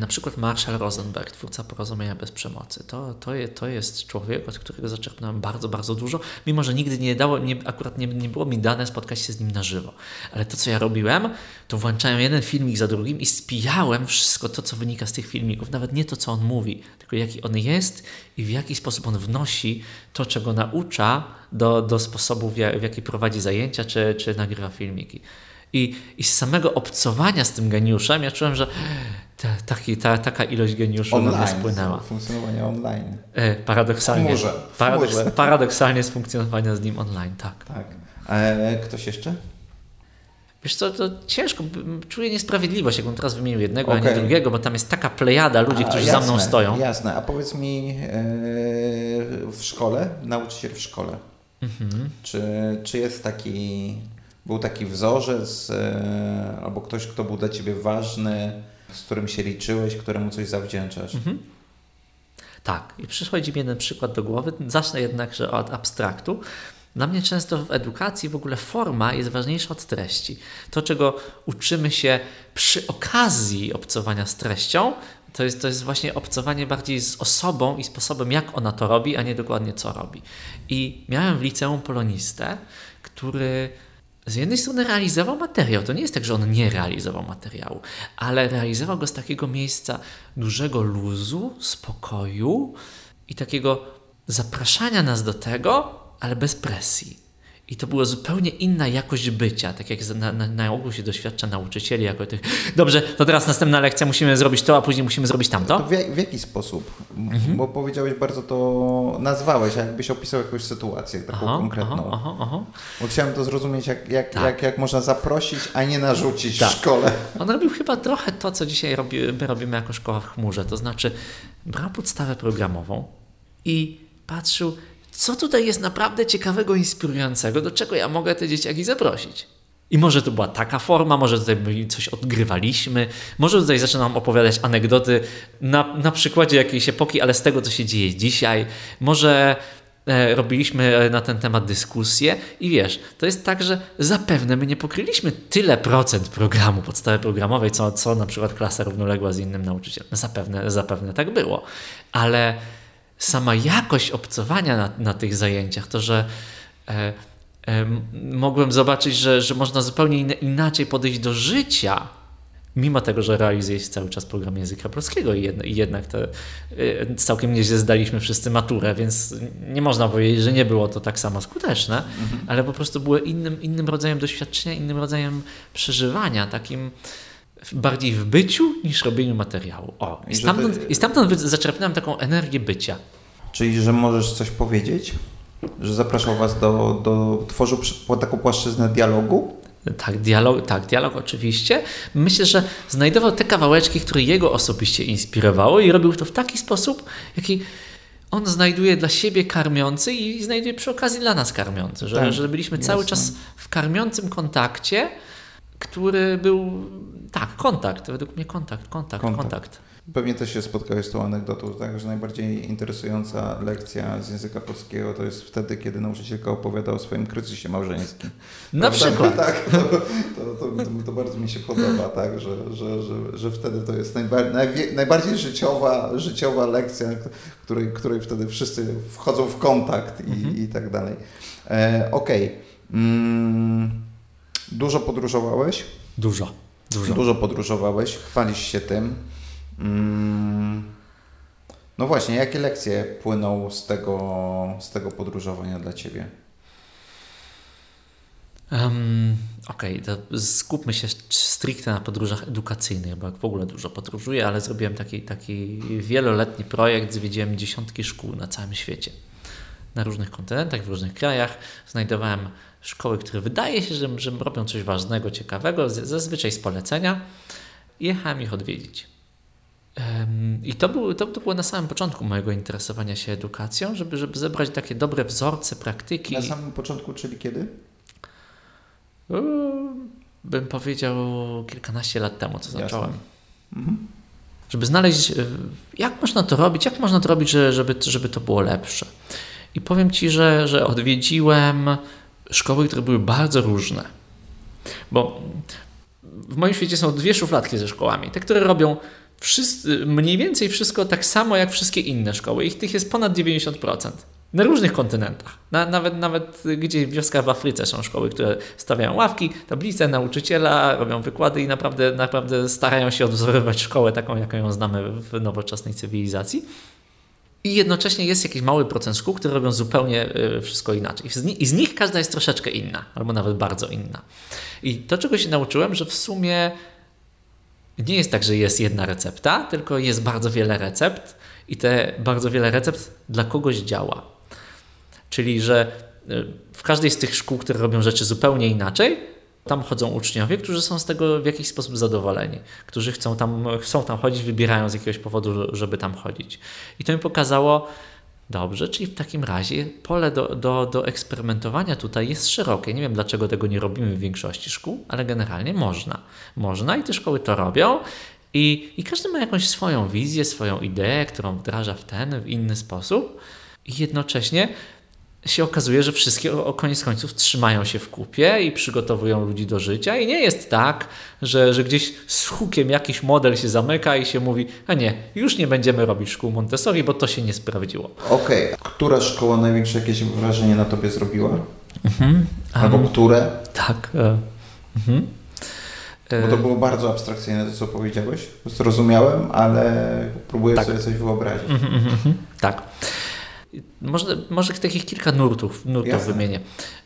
na przykład Marshall Rosenberg, twórca porozumienia bez przemocy. To, to, to jest człowiek, od którego zaczerpnąłem bardzo, bardzo dużo, mimo że nigdy nie dało, nie, akurat nie, nie było mi dane spotkać się z nim na żywo. Ale to, co ja robiłem, to włączałem jeden filmik za drugim i spijałem wszystko to, co wynika z tych filmików. Nawet nie to, co on mówi, tylko jaki on jest i w jaki sposób on wnosi to, czego naucza do, do sposobu, w, w jaki prowadzi zajęcia, czy, czy nagrywa filmiki. I, I z samego obcowania z tym geniuszem ja czułem, że ta, taki, ta, taka ilość geniuszu online, na mnie spłynęła. funkcjonowanie online. E, paradoksalnie. W chmurze. W paradoks, paradoksalnie z funkcjonowania z nim online, tak. Tak. E, ktoś jeszcze? Wiesz co, to ciężko, czuję niesprawiedliwość, jakbym teraz wymienił jednego, okay. a nie drugiego, bo tam jest taka plejada ludzi, a, którzy jasne, za mną stoją. Jasne, a powiedz mi e, w szkole, nauczyciel w szkole, mhm. czy, czy jest taki, był taki wzorzec e, albo ktoś, kto był dla Ciebie ważny, z którym się liczyłeś, któremu coś zawdzięczasz? Mhm. Tak, i przychodzi mi jeden przykład do głowy. Zacznę jednakże od abstraktu. Dla mnie często w edukacji w ogóle forma jest ważniejsza od treści. To, czego uczymy się przy okazji obcowania z treścią, to jest, to jest właśnie obcowanie bardziej z osobą i sposobem, jak ona to robi, a nie dokładnie co robi. I miałem w liceum polonistę, który z jednej strony realizował materiał. To nie jest tak, że on nie realizował materiału, ale realizował go z takiego miejsca dużego luzu, spokoju i takiego zapraszania nas do tego, ale bez presji. I to była zupełnie inna jakość bycia, tak jak na, na, na ogół się doświadcza nauczycieli jako tych. Dobrze, to teraz następna lekcja, musimy zrobić to, a później musimy zrobić tamto. To w, w jaki sposób? Mhm. Bo powiedziałeś bardzo to, nazwałeś, jakbyś opisał jakąś sytuację taką aha, konkretną. Aha, aha, Bo chciałem to zrozumieć, jak, jak, tak. jak, jak można zaprosić, a nie narzucić tak. w szkole. On robił chyba trochę to, co dzisiaj robi, my robimy jako szkoła w chmurze, to znaczy brał podstawę programową i patrzył, co tutaj jest naprawdę ciekawego, inspirującego, do czego ja mogę te dzieciaki zaprosić. I może to była taka forma, może tutaj coś odgrywaliśmy, może tutaj zaczynam opowiadać anegdoty na, na przykładzie jakiejś epoki, ale z tego, co się dzieje dzisiaj. Może e, robiliśmy e, na ten temat dyskusję i wiesz, to jest tak, że zapewne my nie pokryliśmy tyle procent programu, podstawy programowej, co, co na przykład klasa równoległa z innym nauczycielem. Zapewne, zapewne tak było, ale sama jakość obcowania na, na tych zajęciach, to, że e, e, mogłem zobaczyć, że, że można zupełnie in, inaczej podejść do życia, mimo tego, że realizuje się cały czas program języka polskiego i, i jednak te, e, całkiem nieźle zdaliśmy wszyscy maturę, więc nie można powiedzieć, że nie było to tak samo skuteczne, mhm. ale po prostu było innym, innym rodzajem doświadczenia, innym rodzajem przeżywania, takim bardziej w byciu niż robieniu materiału. O, i stamtąd, ty... i stamtąd zaczerpnąłem taką energię bycia. Czyli, że możesz coś powiedzieć? Że zapraszał Was do, do tworzył taką płaszczyznę dialogu? Tak dialog, tak, dialog oczywiście. Myślę, że znajdował te kawałeczki, które jego osobiście inspirowały i robił to w taki sposób, jaki on znajduje dla siebie karmiący i znajduje przy okazji dla nas karmiący. Że, tak, że byliśmy jasne. cały czas w karmiącym kontakcie, który był, tak, kontakt, według mnie kontakt, kontakt, kontakt. kontakt. Pewnie też się spotkałeś z tą anegdotą, tak, że najbardziej interesująca lekcja z języka polskiego to jest wtedy, kiedy nauczycielka opowiada o swoim kryzysie małżeńskim. Na przykład. Tak, to, to, to, bardzo mi się podoba, tak, że, że, że, że wtedy to jest najbardziej, najbardziej życiowa, życiowa lekcja, której, której wtedy wszyscy wchodzą w kontakt i, mhm. i tak dalej. E, Okej. Okay. Dużo podróżowałeś? Dużo. Dużo. Dużo podróżowałeś, chwalisz się tym. Mm, no właśnie, jakie lekcje płyną z tego, z tego podróżowania dla Ciebie? Um, Okej, okay, skupmy się stricte na podróżach edukacyjnych, bo jak w ogóle dużo podróżuję, ale zrobiłem taki, taki wieloletni projekt, zwiedziłem dziesiątki szkół na całym świecie. Na różnych kontynentach, w różnych krajach. Znajdowałem szkoły, które wydaje się, że, że robią coś ważnego, ciekawego, zazwyczaj z polecenia. Jechałem ich odwiedzić. I to, był, to, to było na samym początku mojego interesowania się edukacją, żeby, żeby zebrać takie dobre wzorce, praktyki. Na samym początku, czyli kiedy? Bym powiedział kilkanaście lat temu, co zacząłem. Mhm. Żeby znaleźć, e, jak można to robić, jak można to robić, żeby, żeby to było lepsze. I powiem Ci, że, że odwiedziłem szkoły, które były bardzo różne. Bo w moim świecie są dwie szufladki ze szkołami. Te, które robią wszyscy, mniej więcej wszystko tak samo jak wszystkie inne szkoły. Ich tych jest ponad 90%. Na różnych kontynentach. Na, nawet, nawet gdzie wioska w Afryce są szkoły, które stawiają ławki, tablice, nauczyciela, robią wykłady i naprawdę, naprawdę starają się odwzorować szkołę taką, jaką ją znamy w nowoczesnej cywilizacji. I jednocześnie jest jakiś mały procent szkół, które robią zupełnie y, wszystko inaczej. I z nich każda jest troszeczkę inna, albo nawet bardzo inna. I to, czego się nauczyłem, że w sumie nie jest tak, że jest jedna recepta, tylko jest bardzo wiele recept i te bardzo wiele recept dla kogoś działa. Czyli, że y, w każdej z tych szkół, które robią rzeczy zupełnie inaczej, tam chodzą uczniowie, którzy są z tego w jakiś sposób zadowoleni, którzy chcą tam, chcą tam chodzić, wybierają z jakiegoś powodu, żeby tam chodzić. I to mi pokazało, Dobrze, czyli w takim razie pole do, do, do eksperymentowania tutaj jest szerokie. Nie wiem, dlaczego tego nie robimy w większości szkół, ale generalnie można. Można i te szkoły to robią. I, I każdy ma jakąś swoją wizję, swoją ideę, którą wdraża w ten, w inny sposób. I jednocześnie się okazuje, że wszystkie o, koniec końców trzymają się w kupie i przygotowują ludzi do życia. I nie jest tak, że, że gdzieś z hukiem jakiś model się zamyka i się mówi, a nie, już nie będziemy robić szkół Montessori, bo to się nie sprawdziło. Okej. Okay. Która szkoła największe jakieś wrażenie na tobie zrobiła? Mhm. Albo um, które? Tak. E, mhm. Bo to było bardzo abstrakcyjne to, co powiedziałeś. Zrozumiałem, ale próbuję tak. sobie coś wyobrazić. Mhm, mhm, mhm. tak. Może, może takich kilka nurtów, nurtów wymienię.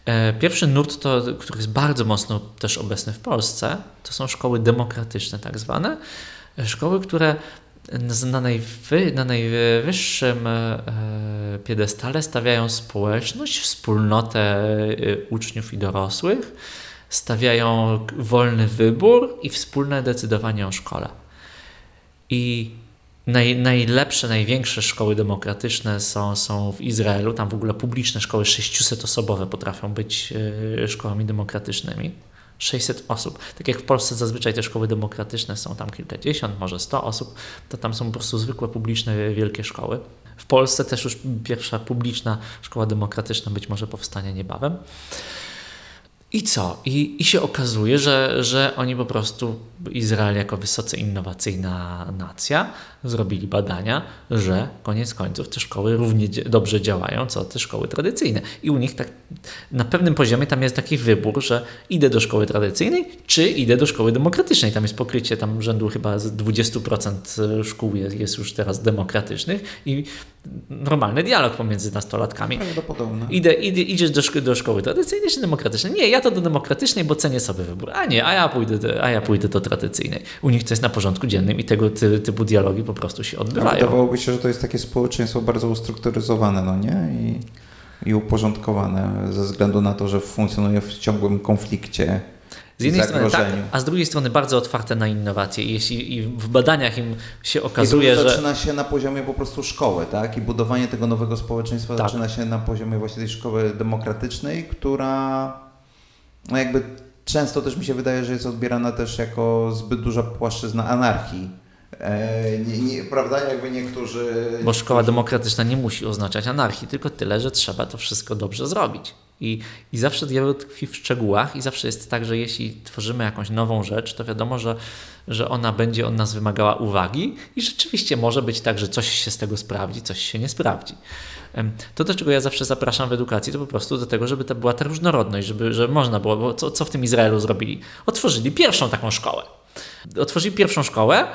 E, pierwszy nurt, to, który jest bardzo mocno też obecny w Polsce, to są szkoły demokratyczne, tak zwane. Szkoły, które na, najwy, na najwyższym e, piedestale stawiają społeczność, wspólnotę e, uczniów i dorosłych, stawiają wolny wybór i wspólne decydowanie o szkole. I Naj, najlepsze, największe szkoły demokratyczne są, są w Izraelu. Tam w ogóle publiczne szkoły 600-osobowe potrafią być e, szkołami demokratycznymi. 600 osób. Tak jak w Polsce zazwyczaj te szkoły demokratyczne są tam kilkadziesiąt, może 100 osób, to tam są po prostu zwykłe publiczne wielkie szkoły. W Polsce też już pierwsza publiczna szkoła demokratyczna być może powstanie niebawem. I co? I, I się okazuje, że, że oni po prostu, Izrael jako wysoce innowacyjna nacja, zrobili badania, że koniec końców te szkoły równie dobrze działają, co te szkoły tradycyjne. I u nich tak na pewnym poziomie tam jest taki wybór, że idę do szkoły tradycyjnej, czy idę do szkoły demokratycznej. Tam jest pokrycie tam rzędu chyba 20% szkół jest, jest już teraz demokratycznych i normalny dialog pomiędzy nastolatkami. Prawdopodobne. Idę, idę, idziesz do, szko do szkoły tradycyjnej czy demokratycznej? Nie, ja to do demokratycznej, bo cenię sobie wybór. A nie, a ja pójdę do, a ja pójdę do tradycyjnej. U nich to jest na porządku dziennym i tego ty, typu dialogi po prostu się odbywają. wydawałoby się, że to jest takie społeczeństwo bardzo ustrukturyzowane, no nie? I, i uporządkowane ze względu na to, że funkcjonuje w ciągłym konflikcie z jednej strony tak, a z drugiej strony bardzo otwarte na innowacje. I jeśli i w badaniach im się okazuje, I to że. zaczyna się na poziomie po prostu szkoły, tak? I budowanie tego nowego społeczeństwa tak. zaczyna się na poziomie właśnie tej szkoły demokratycznej, która no jakby często też mi się wydaje, że jest odbierana też jako zbyt duża płaszczyzna anarchii nie, nie, prawda? Jakby niektórzy. Bo szkoła demokratyczna nie musi oznaczać anarchii, tylko tyle, że trzeba to wszystko dobrze zrobić. I, I zawsze diabeł tkwi w szczegółach, i zawsze jest tak, że jeśli tworzymy jakąś nową rzecz, to wiadomo, że, że ona będzie od nas wymagała uwagi, i rzeczywiście może być tak, że coś się z tego sprawdzi, coś się nie sprawdzi. To, do czego ja zawsze zapraszam w edukacji, to po prostu do tego, żeby to była ta różnorodność, żeby, żeby można było, bo co, co w tym Izraelu zrobili? Otworzyli pierwszą taką szkołę. Otworzyli pierwszą szkołę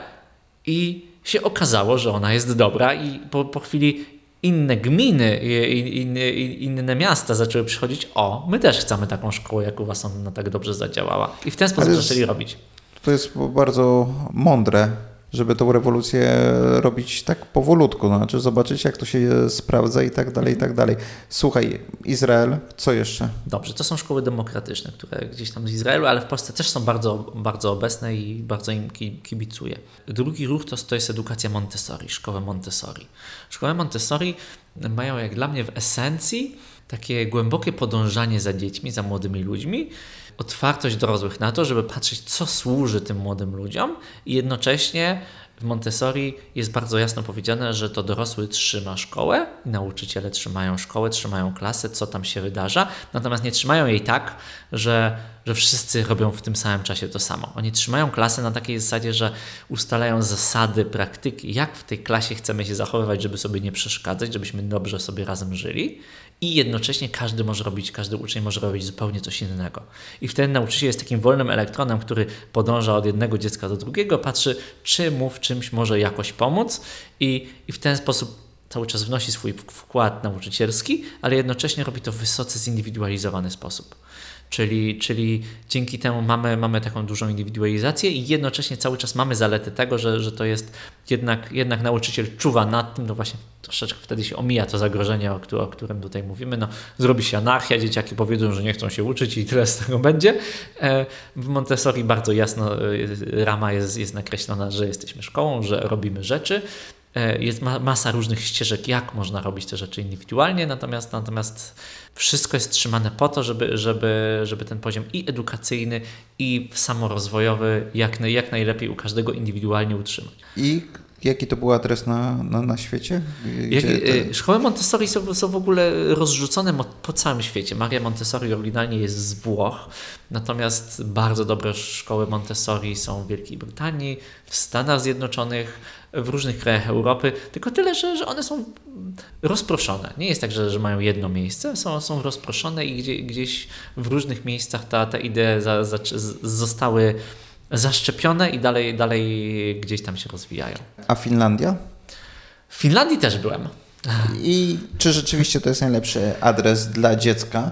i się okazało, że ona jest dobra i po, po chwili inne gminy, inne, inne miasta zaczęły przychodzić, o, my też chcemy taką szkołę, jak u was ona tak dobrze zadziałała. I w ten sposób zaczęli robić. To jest bardzo mądre, żeby tą rewolucję robić tak powolutku, no, znaczy zobaczyć jak to się sprawdza i tak dalej, i tak dalej. Słuchaj, Izrael, co jeszcze? Dobrze, to są szkoły demokratyczne, które gdzieś tam z Izraelu, ale w Polsce też są bardzo, bardzo obecne i bardzo im kibicuję. Drugi ruch to, to jest edukacja Montessori, szkoły Montessori. Szkoły Montessori mają jak dla mnie w esencji takie głębokie podążanie za dziećmi, za młodymi ludźmi, otwartość dorosłych na to, żeby patrzeć, co służy tym młodym ludziom i jednocześnie w Montessori jest bardzo jasno powiedziane, że to dorosły trzyma szkołę i nauczyciele trzymają szkołę, trzymają klasę, co tam się wydarza, natomiast nie trzymają jej tak, że, że wszyscy robią w tym samym czasie to samo. Oni trzymają klasę na takiej zasadzie, że ustalają zasady, praktyki, jak w tej klasie chcemy się zachowywać, żeby sobie nie przeszkadzać, żebyśmy dobrze sobie razem żyli i jednocześnie każdy może robić, każdy uczeń może robić zupełnie coś innego. I wtedy nauczyciel jest takim wolnym elektronem, który podąża od jednego dziecka do drugiego, patrzy, czy mu w czymś może jakoś pomóc i, i w ten sposób cały czas wnosi swój wkład nauczycielski, ale jednocześnie robi to w wysoce zindywidualizowany sposób. Czyli, czyli dzięki temu mamy, mamy taką dużą indywidualizację i jednocześnie cały czas mamy zalety tego, że, że to jest jednak, jednak nauczyciel czuwa nad tym, no właśnie troszeczkę wtedy się omija to zagrożenie, o, o którym tutaj mówimy. No, zrobi się anarchia, dzieciaki powiedzą, że nie chcą się uczyć i tyle z tego będzie. E, w Montessori bardzo jasno e, rama jest, jest nakreślona, że jesteśmy szkołą, że robimy rzeczy. E, jest masa różnych ścieżek, jak można robić te rzeczy indywidualnie, natomiast, natomiast wszystko jest trzymane po to, żeby, żeby, żeby ten poziom i edukacyjny, i samorozwojowy jak, jak najlepiej u każdego indywidualnie utrzymać. I Jaki to był adres na, na, na świecie? Jak, te... Szkoły Montessori są, są w ogóle rozrzucone po całym świecie. Maria Montessori oryginalnie jest z Włoch, natomiast bardzo dobre szkoły Montessori są w Wielkiej Brytanii, w Stanach Zjednoczonych, w różnych krajach Europy, tylko tyle, że, że one są rozproszone. Nie jest tak, że, że mają jedno miejsce, są, są rozproszone i gdzie, gdzieś w różnych miejscach ta, ta idee za, za, zostały zaszczepione i dalej, dalej gdzieś tam się rozwijają. A Finlandia? W Finlandii też byłem. I czy rzeczywiście to jest najlepszy adres dla dziecka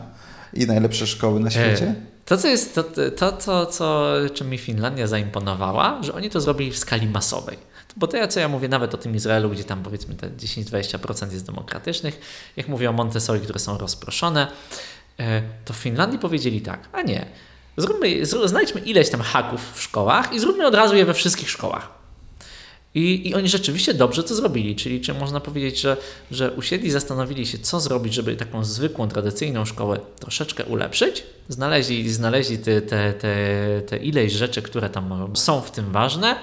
i najlepsze szkoły na świecie? E, to, co jest, to, to, to co, czym mi Finlandia zaimponowała, że oni to zrobili w skali masowej. Bo to co ja mówię nawet o tym Izraelu, gdzie tam powiedzmy te 10-20% jest demokratycznych, jak mówię o Montessori, które są rozproszone, e, to w Finlandii powiedzieli tak, a nie, zróbmy, znajdźmy ileś tam haków w szkołach i zróbmy od razu je we wszystkich szkołach. I, I oni rzeczywiście dobrze to zrobili, czyli czy można powiedzieć, że, że usiedli, zastanowili się, co zrobić, żeby taką zwykłą, tradycyjną szkołę troszeczkę ulepszyć. Znaleźli, znaleźli te, te, te, te ileś rzeczy, które tam są w tym ważne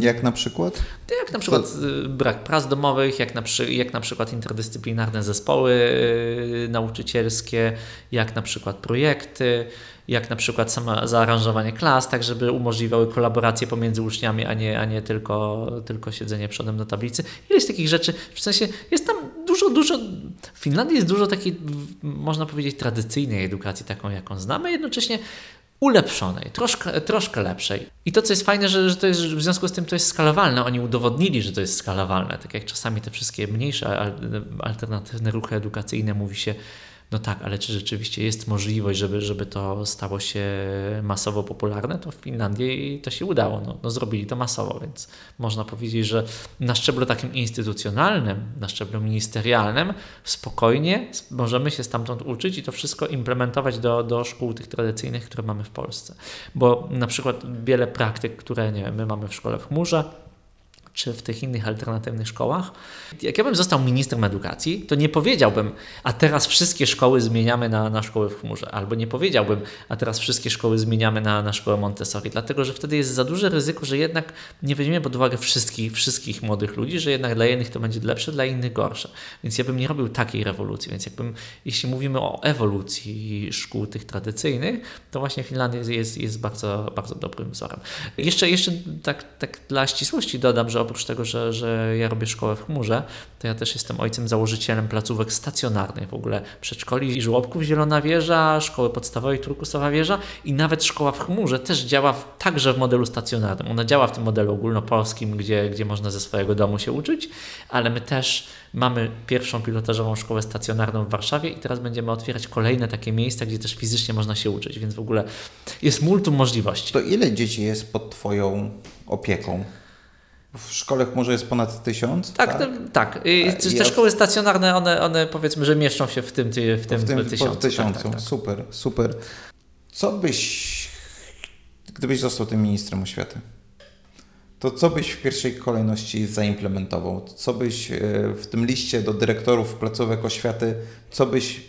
jak na przykład? Jak na przykład. Y, brak prac domowych, jak na, przy, jak na przykład interdyscyplinarne zespoły y, nauczycielskie, jak na przykład projekty, jak na przykład sama zaaranżowanie klas, tak żeby umożliwiały kolaborację pomiędzy uczniami, a nie, a nie tylko, tylko siedzenie przodem na tablicy. Ileś takich rzeczy, w sensie jest tam dużo, dużo, w Finlandii jest dużo takiej, można powiedzieć, tradycyjnej edukacji, taką jaką znamy, jednocześnie ulepszonej, troszkę, troszkę lepszej. I to, co jest fajne, że, że to jest, w związku z tym to jest skalowalne. Oni udowodnili, że to jest skalowalne. Tak jak czasami te wszystkie mniejsze alternatywne ruchy edukacyjne mówi się, no tak, ale czy rzeczywiście jest możliwość, żeby, żeby to stało się masowo popularne, to w Finlandii to się udało. No, no zrobili to masowo, więc można powiedzieć, że na szczeblu takim instytucjonalnym, na szczeblu ministerialnym, spokojnie możemy się stamtąd uczyć i to wszystko implementować do, do szkół tych tradycyjnych, które mamy w Polsce. Bo na przykład wiele praktyk, które nie wiem, my mamy w szkole w chmurze, czy w tych innych alternatywnych szkołach. Jak ja bym został ministrem edukacji, to nie powiedziałbym, a teraz wszystkie szkoły zmieniamy na, na szkoły w chmurze, albo nie powiedziałbym, a teraz wszystkie szkoły zmieniamy na, na szkołę Montessori, dlatego że wtedy jest za duże ryzyko, że jednak nie weźmiemy pod uwagę wszystkich, wszystkich młodych ludzi, że jednak dla jednych to będzie lepsze, dla innych gorsze. Więc ja bym nie robił takiej rewolucji. Więc jakbym, jeśli mówimy o ewolucji szkół tych tradycyjnych, to właśnie Finlandia jest, jest, bardzo, bardzo dobrym wzorem. Jeszcze, jeszcze tak, tak dla ścisłości dodam, że oprócz tego, że, że ja robię szkołę w chmurze, to ja też jestem ojcem założycielem placówek stacjonarnych, w ogóle przedszkoli i żłobków Zielona Wieża, szkoły podstawowej Turkusowa Wieża i nawet szkoła w chmurze też działa w, także w modelu stacjonarnym. Ona działa w tym modelu ogólnopolskim, gdzie, gdzie można ze swojego domu się uczyć, ale my też mamy pierwszą pilotażową szkołę stacjonarną w Warszawie i teraz będziemy otwierać kolejne takie miejsca, gdzie też fizycznie można się uczyć, więc w ogóle jest multum możliwości. To ile dzieci jest pod Twoją opieką? W szkole może jest ponad tysiąc? Tak, tak. Te, tak. I te szkoły stacjonarne, one, one powiedzmy, że mieszczą się w tym, w tym, w tym tysiącu. tysiącu. Tak, tak, tak. Super, super. Co byś, gdybyś został tym ministrem oświaty, to co byś w pierwszej kolejności zaimplementował? Co byś e, w tym liście do dyrektorów placówek oświaty, co byś,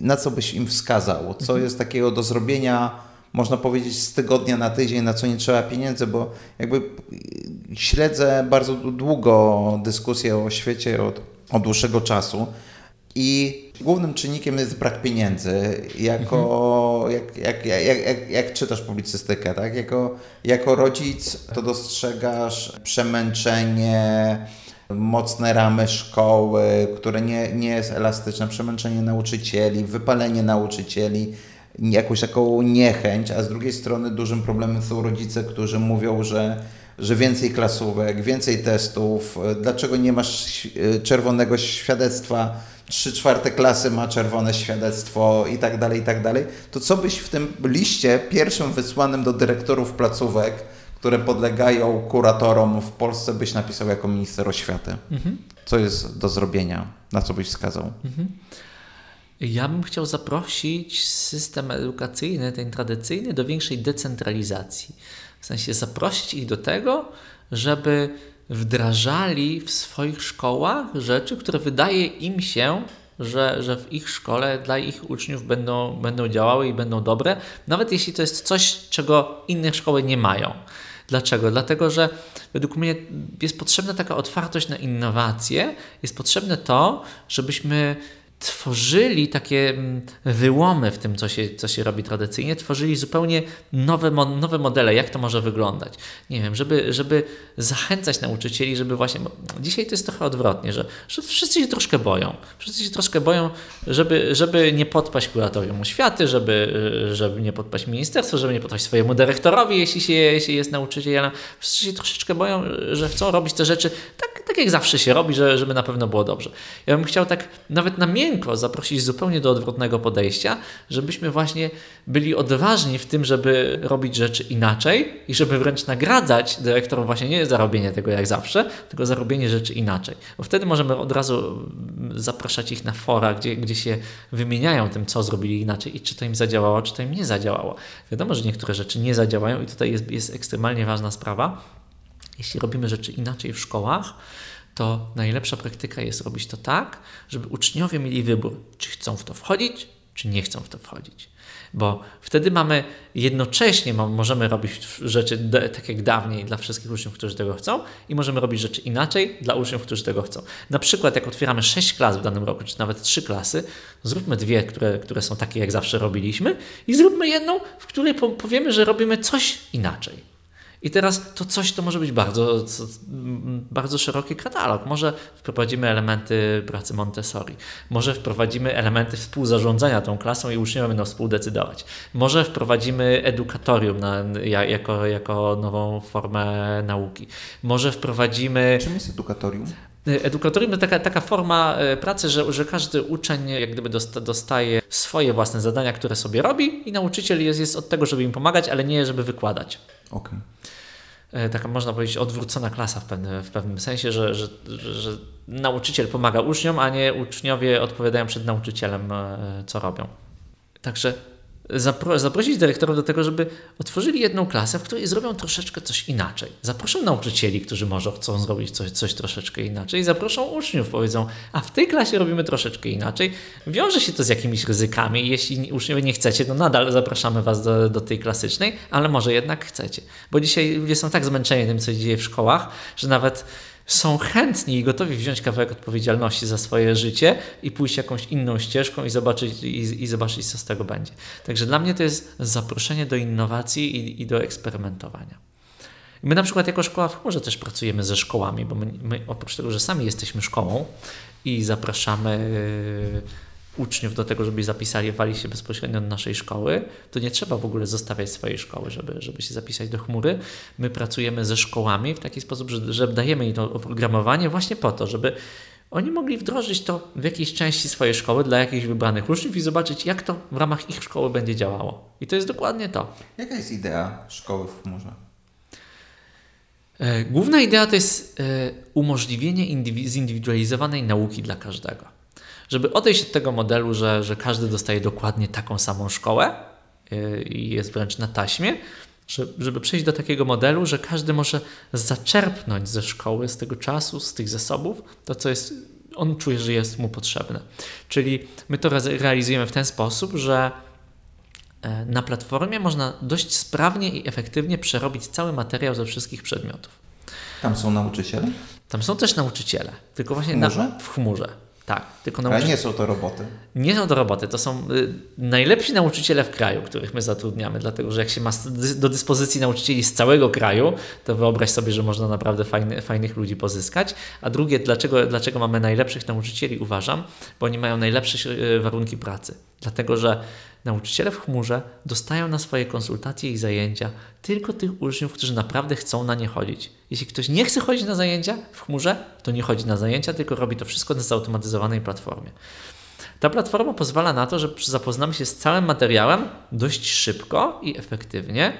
na co byś im wskazał? Co mhm. jest takiego do zrobienia można powiedzieć, z tygodnia na tydzień, na co nie trzeba pieniędzy, bo jakby śledzę bardzo długo dyskusję o świecie od, od dłuższego czasu i głównym czynnikiem jest brak pieniędzy. Jako, mhm. jak, jak, jak, jak, jak czytasz publicystykę, tak? Jako, jako rodzic to dostrzegasz przemęczenie, mocne ramy szkoły, które nie, nie jest elastyczne, przemęczenie nauczycieli, wypalenie nauczycieli, jakąś taką niechęć, a z drugiej strony dużym problemem są rodzice, którzy mówią, że, że więcej klasówek, więcej testów, dlaczego nie masz czerwonego świadectwa, trzy czwarte klasy ma czerwone świadectwo i tak dalej, i tak dalej, to co byś w tym liście pierwszym wysłanym do dyrektorów placówek, które podlegają kuratorom w Polsce byś napisał jako minister oświaty? Mhm. Co jest do zrobienia? Na co byś wskazał? Mhm. Ja bym chciał zaprosić system edukacyjny, ten tradycyjny, do większej decentralizacji. W sensie zaprosić ich do tego, żeby wdrażali w swoich szkołach rzeczy, które wydaje im się, że, że w ich szkole dla ich uczniów będą, będą działały i będą dobre, nawet jeśli to jest coś, czego inne szkoły nie mają. Dlaczego? Dlatego, że według mnie jest potrzebna taka otwartość na innowacje, jest potrzebne to, żebyśmy tworzyli takie mm, wyłomy w tym, co się, co się robi tradycyjnie, tworzyli zupełnie nowe, nowe modele, jak to może wyglądać. Nie wiem, żeby, żeby zachęcać nauczycieli, żeby właśnie. dzisiaj to jest trochę odwrotnie, że, że wszyscy się troszkę boją. Wszyscy się troszkę boją, żeby, żeby nie podpaść kuratorium oświaty, żeby, żeby nie podpaść ministerstwu, żeby nie podpaść swojemu dyrektorowi, jeśli, się, jeśli jest nauczycielem. Wszyscy się troszeczkę boją, że chcą robić te rzeczy tak, tak jak zawsze się robi, że, żeby na pewno było dobrze. Ja bym chciał tak nawet namiętnie zaprosić zupełnie do odwrotnego podejścia, żebyśmy właśnie byli odważni w tym, żeby robić rzeczy inaczej i żeby wręcz nagradzać dyrektorów właśnie nie za robienie tego jak zawsze, tylko za robienie rzeczy inaczej. Bo wtedy możemy od razu zapraszać ich na fora, gdzie, gdzie się wymieniają tym, co zrobili inaczej i czy to im zadziałało, czy to im nie zadziałało. Wiadomo, że niektóre rzeczy nie zadziałają i tutaj jest, jest ekstremalnie ważna sprawa. Jeśli robimy rzeczy inaczej w szkołach, to najlepsza praktyka jest robić to tak, żeby uczniowie mieli wybór, czy chcą w to wchodzić, czy nie chcą w to wchodzić. Bo wtedy mamy jednocześnie, możemy robić rzeczy tak jak dawniej dla wszystkich uczniów, którzy tego chcą, i możemy robić rzeczy inaczej dla uczniów, którzy tego chcą. Na przykład, jak otwieramy sześć klas w danym roku, czy nawet trzy klasy, zróbmy dwie, które, które są takie, jak zawsze robiliśmy, i zróbmy jedną, w której powiemy, że robimy coś inaczej. I teraz to coś to może być bardzo, bardzo szeroki katalog. Może wprowadzimy elementy pracy Montessori, może wprowadzimy elementy współzarządzania tą klasą i uczniowie będą współdecydować. Może wprowadzimy edukatorium na, jako, jako nową formę nauki. Może wprowadzimy. Czym jest edukatorium? Edukatorium to taka, taka forma e, pracy, że, że każdy uczeń jak gdyby dostaje swoje własne zadania, które sobie robi i nauczyciel jest, jest od tego, żeby im pomagać, ale nie żeby wykładać. Okay. Taka można powiedzieć odwrócona klasa w pewnym, w pewnym sensie, że, że, że nauczyciel pomaga uczniom, a nie uczniowie odpowiadają przed nauczycielem, e, co robią. Także zapro zaprosić dyrektorów do tego, żeby otworzyli jedną klasę, w której zrobią troszeczkę coś inaczej. Zaproszą nauczycieli, którzy może chcą zrobić coś, coś troszeczkę inaczej, zaproszą uczniów, powiedzą, a w tej klasie robimy troszeczkę inaczej. Wiąże się to z jakimiś ryzykami. Jeśli uczniowie nie chcecie, to nadal zapraszamy Was do, do tej klasycznej, ale może jednak chcecie. Bo dzisiaj ludzie są tak zmęczeni tym, co się dzieje w szkołach, że nawet są chętni i gotowi wziąć kawałek odpowiedzialności za swoje życie i pójść jakąś inną ścieżką i zobaczyć, i, i zobaczyć co z tego będzie. Także dla mnie to jest zaproszenie do innowacji i, i do eksperymentowania. My na przykład jako szkoła w chmurze też pracujemy ze szkołami, bo my, my oprócz tego, że sami jesteśmy szkołą i zapraszamy uczniów do tego, żeby zapisali się bezpośrednio do naszej szkoły, to nie trzeba w ogóle zostawiać swojej szkoły, żeby, żeby się zapisać do chmury. My pracujemy ze szkołami w taki sposób, że, że dajemy im to oprogramowanie właśnie po to, żeby oni mogli wdrożyć to w jakiejś części swojej szkoły dla jakichś wybranych uczniów i zobaczyć, jak to w ramach ich szkoły będzie działało. I to jest dokładnie to. Jaka jest idea szkoły w chmurze? E, główna idea to jest e, umożliwienie zindywidualizowanej nauki dla każdego żeby odejść od tego modelu, że, że każdy dostaje dokładnie taką samą szkołę yy, i jest wręcz na taśmie, żeby przejść do takiego modelu, że każdy może zaczerpnąć ze szkoły, z tego czasu, z tych zasobów, to co jest, on czuje, że jest mu potrzebne. Czyli my to realizujemy w ten sposób, że e, na platformie można dość sprawnie i efektywnie przerobić cały materiał ze wszystkich przedmiotów. Tam są nauczyciele? Tam są też nauczyciele, tylko właśnie w chmurze. Na, w chmurze. Tak, tylko nauczyciele. Ale nie są to roboty. Nie są to roboty, to są y, najlepsi nauczyciele w kraju, których my zatrudniamy, dlatego że jak się ma do dyspozycji nauczycieli z całego kraju, to wyobraź sobie, że można naprawdę fajny, fajnych ludzi pozyskać. A drugie, dlaczego, dlaczego mamy najlepszych nauczycieli, uważam, bo oni mają najlepsze y, warunki pracy. Dlatego, że Nauczyciele w chmurze dostają na swoje konsultacje i zajęcia tylko tych uczniów, którzy naprawdę chcą na nie chodzić. Jeśli ktoś nie chce chodzić na zajęcia w chmurze, to nie chodzi na zajęcia, tylko robi to wszystko na zautomatyzowanej platformie. Ta platforma pozwala na to, że zapoznamy się z całym materiałem dość szybko i efektywnie.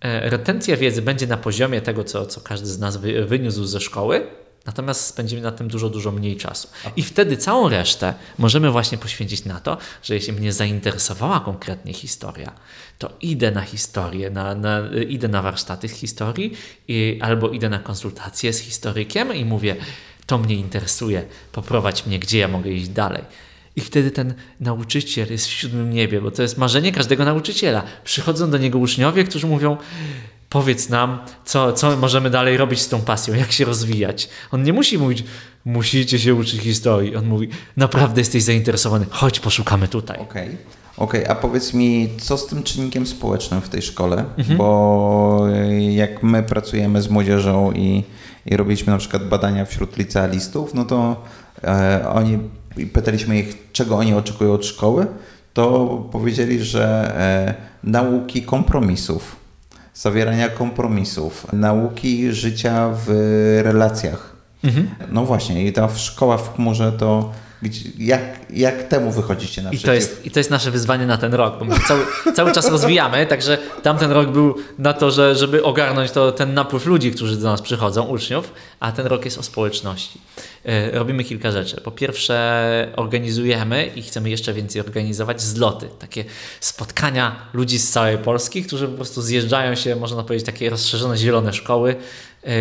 E, retencja wiedzy będzie na poziomie tego, co, co każdy z nas wyniósł ze szkoły, Natomiast spędzimy na tym dużo, dużo mniej czasu. I wtedy całą resztę możemy właśnie poświęcić na to, że jeśli mnie zainteresowała konkretnie historia, to idę na historię, na, na, idę na warsztaty z historii i, albo idę na konsultacje z historykiem i mówię, to mnie interesuje, poprowadź mnie, gdzie ja mogę iść dalej. I wtedy ten nauczyciel jest w siódmym niebie, bo to jest marzenie każdego nauczyciela. Przychodzą do niego uczniowie, którzy mówią: powiedz nam, co, co możemy dalej robić z tą pasją, jak się rozwijać. On nie musi mówić, musicie się uczyć historii. On mówi, naprawdę jesteś zainteresowany, chodź, poszukamy tutaj. Okej. Okay. Okej, okay, a powiedz mi, co z tym czynnikiem społecznym w tej szkole? Mhm. Bo jak my pracujemy z młodzieżą i, i robiliśmy na przykład badania wśród licealistów, no to e, oni pytaliśmy ich, czego oni oczekują od szkoły, to powiedzieli, że e, nauki kompromisów zawierania kompromisów, nauki życia w relacjach. Mhm. No właśnie, i ta szkoła w chmurze to jak, jak temu wychodzicie na I to, jest, I to jest nasze wyzwanie na ten rok, bo my cały, cały czas rozwijamy, także tamten rok był na to, że, żeby ogarnąć to, ten napływ ludzi, którzy do nas przychodzą, uczniów, a ten rok jest o społeczności. E, robimy kilka rzeczy. Po pierwsze, organizujemy i chcemy jeszcze więcej organizować zloty, takie spotkania ludzi z całej Polski, którzy po prostu zjeżdżają się, można powiedzieć, takie rozszerzone zielone szkoły,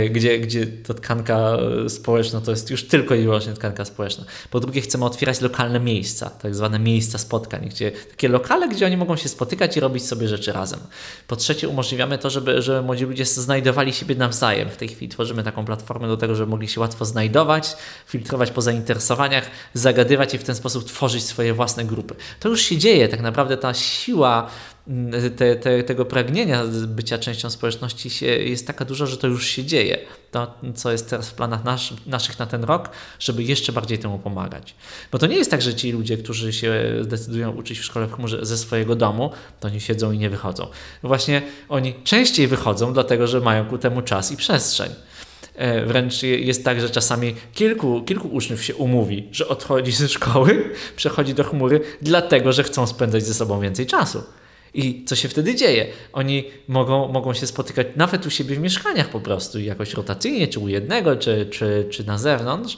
gdzie, gdzie ta tkanka e, społeczna to jest już tylko i wyłącznie tkanka społeczna. Po drugie, chcemy otwierać lokalne miejsca, tak zwane miejsca spotkań, gdzie, takie lokale, gdzie oni mogą się spotykać i robić sobie rzeczy razem. Po trzecie, umożliwiamy to, żeby, żeby młodzi ludzie znajdowali siebie nawzajem. W tej chwili tworzymy taką platformę do tego, żeby mogli się łatwo znajdować, filtrować po zainteresowaniach, zagadywać i w ten sposób tworzyć swoje własne grupy. To już się dzieje, tak naprawdę ta siła te, te, tego pragnienia bycia częścią społeczności się, jest taka duża, że to już się dzieje. To, co jest teraz w planach nasz, naszych na ten rok, żeby jeszcze bardziej temu pomagać. Bo to nie jest tak, że ci ludzie, którzy się zdecydują uczyć w szkole w chmurze ze swojego domu, to oni siedzą i nie wychodzą. Właśnie oni częściej wychodzą, dlatego że mają ku temu czas i przestrzeń. E, wręcz jest tak, że czasami kilku, kilku uczniów się umówi, że odchodzi ze szkoły, przechodzi do chmury, dlatego że chcą spędzać ze sobą więcej czasu. I co się wtedy dzieje? Oni mogą, mogą się spotykać nawet u siebie w mieszkaniach po prostu, jakoś rotacyjnie, czy u jednego, czy, czy, czy na zewnątrz.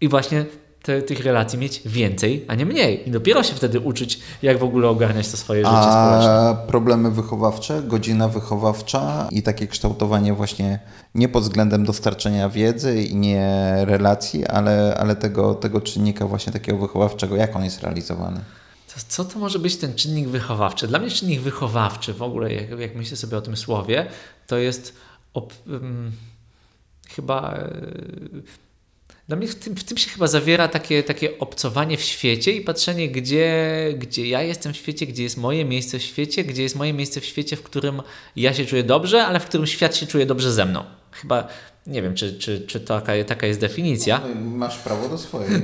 I właśnie te, tych relacji mieć więcej, a nie mniej. I dopiero się wtedy uczyć, jak w ogóle ogarniać to swoje życie A społeczne. problemy wychowawcze, godzina wychowawcza i takie kształtowanie właśnie nie pod względem dostarczenia wiedzy i nie relacji, ale, ale tego, tego czynnika właśnie takiego wychowawczego, jak on jest realizowany. To, co to może być ten czynnik wychowawczy? Dla mnie czynnik wychowawczy w ogóle, jak, jak myślę sobie o tym słowie, to jest um, chyba... Yy, dla mnie w tym, w tym, się chyba zawiera takie, takie obcowanie w świecie i patrzenie, gdzie, gdzie ja jestem w świecie, gdzie jest moje miejsce w świecie, gdzie jest moje miejsce w świecie, w którym ja się czuję dobrze, ale w którym świat się czuje dobrze ze mną. Chyba nie wiem, czy, czy, czy taka, taka jest definicja. No, masz prawo do swojej.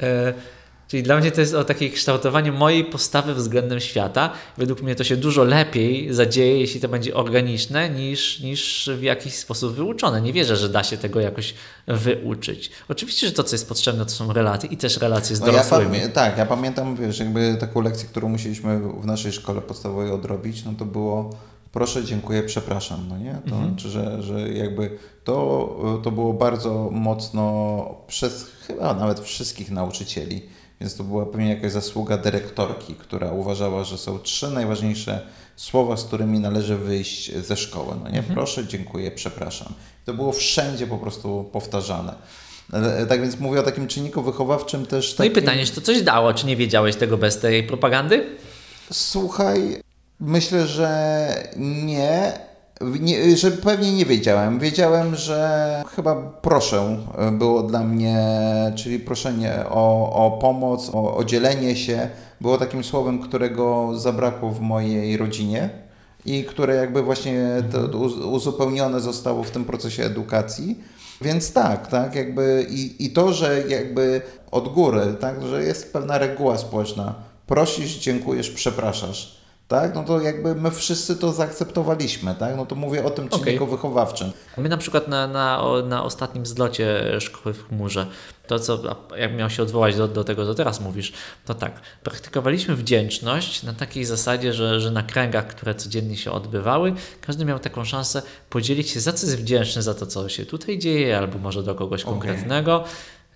Czyli dla mnie to jest o takiej kształtowaniu mojej postawy względem świata. Według mnie to się dużo lepiej zadzieje, jeśli to będzie organiczne, niż, niż w jakiś sposób wyuczone. Nie wierzę, że da się tego jakoś wyuczyć. Oczywiście, że to, co jest potrzebne, to są relacje i też relacje z no dorosłymi. Ja tak, ja pamiętam, wiesz, jakby taką lekcję, którą musieliśmy w naszej szkole podstawowej odrobić, no to było proszę, dziękuję, przepraszam, no nie? To mhm. znaczy, że, że jakby to, to było bardzo mocno przez chyba nawet wszystkich nauczycieli więc to była pewnie jakaś zasługa dyrektorki, która uważała, że są trzy najważniejsze słowa, z którymi należy wyjść ze szkoły. No nie, mhm. proszę, dziękuję, przepraszam. To było wszędzie po prostu powtarzane. E, tak więc mówię o takim czynniku wychowawczym też. Takim... No i pytanie, czy to coś dało, czy nie wiedziałeś tego bez tej propagandy? Słuchaj, myślę, że nie nie, że pewnie nie wiedziałem. Wiedziałem, że chyba proszę było dla mnie, czyli proszenie o, o pomoc, o, o dzielenie się, było takim słowem, którego zabrakło w mojej rodzinie i które jakby właśnie to uzupełnione zostało w tym procesie edukacji. Więc tak, tak, jakby i, i to, że jakby od góry, tak, że jest pewna reguła społeczna. Prosisz, dziękujesz, przepraszasz tak, no to jakby my wszyscy to zaakceptowaliśmy, tak, no to mówię o tym czynniku okay. wychowawczym. My na przykład na, na, na ostatnim zlocie szkoły w chmurze, to co, jak miał się odwołać do, do tego, co teraz mówisz, to tak, praktykowaliśmy wdzięczność na takiej zasadzie, że, że na kręgach, które codziennie się odbywały, każdy miał taką szansę podzielić się, za co jest wdzięczny za to, co się tutaj dzieje, albo może do kogoś okay. konkretnego.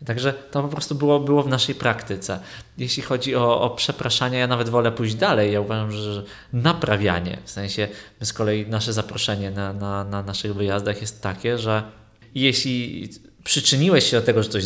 Także to po prostu było, było w naszej praktyce. Jeśli chodzi o, o przepraszanie, ja nawet wolę pójść dalej. Ja uważam, że naprawianie, w sensie my z kolei nasze zaproszenie na, na, na naszych wyjazdach jest takie, że jeśli przyczyniłeś się do tego, że coś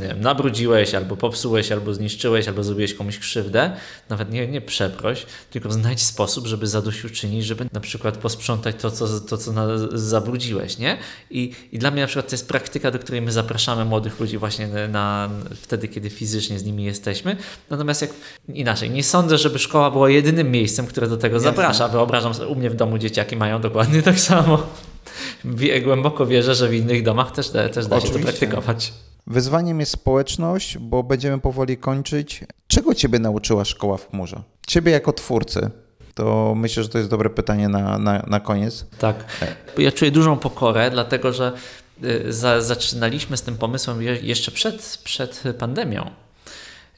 wiem, nabrudziłeś, albo popsułeś, albo zniszczyłeś, albo zrobiłeś komuś krzywdę, nawet nie, nie przeproś, tylko znajdź sposób, żeby zadośćuczynić, żeby na przykład posprzątać to, co, to, co na, zabrudziłeś, nie? I, I dla mnie na przykład to jest praktyka, do której my zapraszamy młodych ludzi właśnie na, na wtedy, kiedy fizycznie z nimi jesteśmy. Natomiast jak inaczej, nie sądzę, żeby szkoła była jedynym miejscem, które do tego Jasne. zaprasza. Wyobrażam sobie, u mnie w domu dzieciaki mają dokładnie tak samo głęboko wierzę, że w innych domach też, też da się to praktykować. Wyzwaniem jest społeczność, bo będziemy powoli kończyć. Czego Ciebie nauczyła szkoła w chmurze? Ciebie jako twórcy. To myślę, że to jest dobre pytanie na, na, na koniec. Tak. Ja czuję dużą pokorę, dlatego że y, za, zaczynaliśmy z tym pomysłem jeszcze przed, przed pandemią.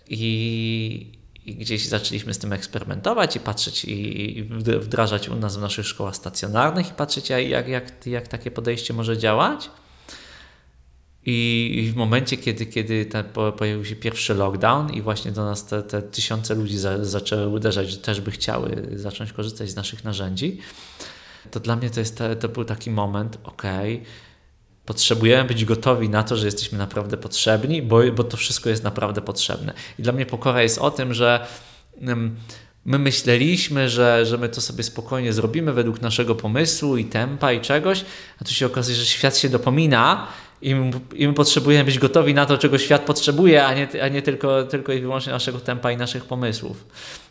I, i gdzieś zaczęliśmy z tym eksperymentować i patrzeć i wdrażać u nas w naszych szkołach stacjonarnych i patrzeć, jak, jak, jak takie podejście może działać. I w momencie, kiedy, kiedy pojawił się pierwszy lockdown i właśnie do nas te, te tysiące ludzi za, zaczęły uderzać, że też by chciały zacząć korzystać z naszych narzędzi, to dla mnie to, jest, to był taki moment, okej, okay, Potrzebujemy być gotowi na to, że jesteśmy naprawdę potrzebni, bo, bo to wszystko jest naprawdę potrzebne. I dla mnie pokora jest o tym, że my myśleliśmy, że, że my to sobie spokojnie zrobimy według naszego pomysłu i tempa i czegoś, a tu się okazuje, że świat się dopomina i my, i my potrzebujemy być gotowi na to, czego świat potrzebuje, a nie, a nie tylko, tylko i wyłącznie naszego tempa i naszych pomysłów.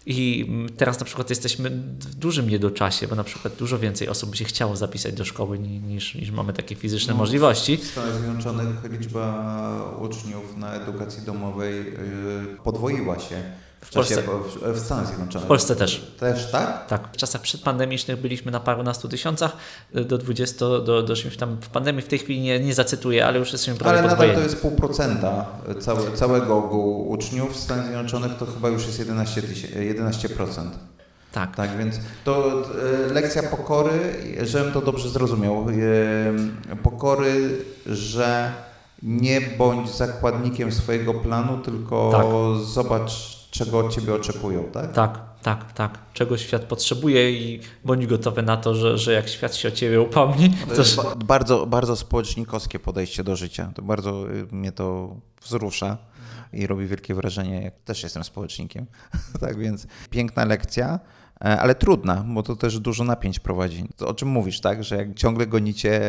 I teraz na przykład jesteśmy w dużym niedoczasie, bo na przykład dużo więcej osób by się chciało zapisać do szkoły niż, niż mamy takie fizyczne no, możliwości. W Stanach Zjednoczonych liczba uczniów na edukacji domowej y, podwoiła się. W, Polsce. W, Stanach Zjednoczonych. W Polsce też. Też, tak? Tak. W czasach przedpandemicznych byliśmy na parunastu tysiącach, do 20, do, doszliśmy tam w pandemii, w tej chwili nie, nie zacytuję, ale już jesteśmy prawie Ale nadal to jest pół procenta całe, całego ogółu uczniów w Stanach Zjednoczonych, to chyba już jest 11, 11%. Tak. Tak, więc to e, lekcja pokory, żebym to dobrze zrozumiał, pokory, że nie bądź zakładnikiem swojego planu, tylko Tak. zobacz, czego od ciebie oczekują, tak? Tak, tak, tak. Czego świat potrzebuje i bądź gotowy na to, że, że jak świat się o ciebie upomni, To to jest ba- bardzo, bardzo społecznikowskie podejście do życia. To bardzo y, mnie to wzrusza i robi wielkie wrażenie. Jak też jestem społecznikiem. tak więc piękna lekcja, e, ale trudna, bo to też dużo napięć prowadzi. To, o czym mówisz, tak? Że jak ciągle gonicie,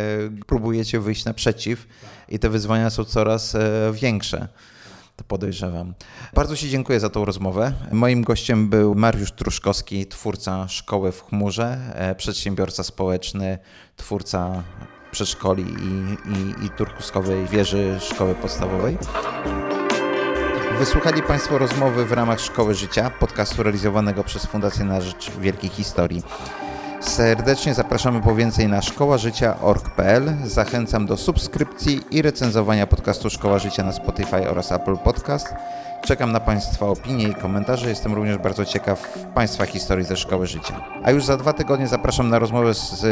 próbujecie wyjść naprzeciw i te wyzwania są coraz e, większe. To podejrzewam. Bardzo Ci dziękuję za tą rozmowę. Moim gościem był Mariusz Truszkowski, twórca Szkoły w Chmurze, e, przedsiębiorca społeczny, twórca przedszkoli i, i, i turkuskowej wieży szkoły podstawowej. Wysłuchali Państwo rozmowy w ramach Szkoły Życia, podcastu realizowanego przez Fundację na Rzecz Wielkiej Historii. Serdecznie zapraszamy po więcej na szkołażycia.org.pl. Zachęcam do subskrypcji i recenzowania podcastu Szkoła Życia na Spotify oraz Apple Podcast. Czekam na Państwa opinie i komentarze. Jestem również bardzo ciekaw Państwa historii ze Szkoły Życia. A już za dwa tygodnie zapraszam na rozmowę z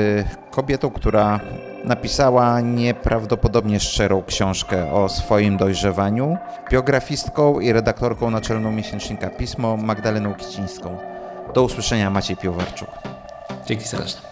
kobietą, która napisała nieprawdopodobnie szczerą książkę o swoim dojrzewaniu, biografistką i redaktorką naczelną miesięcznika Pismo Magdaleną Kicińską. Do usłyszenia, Maciej Piowarczuk. Dzięki serdecznie.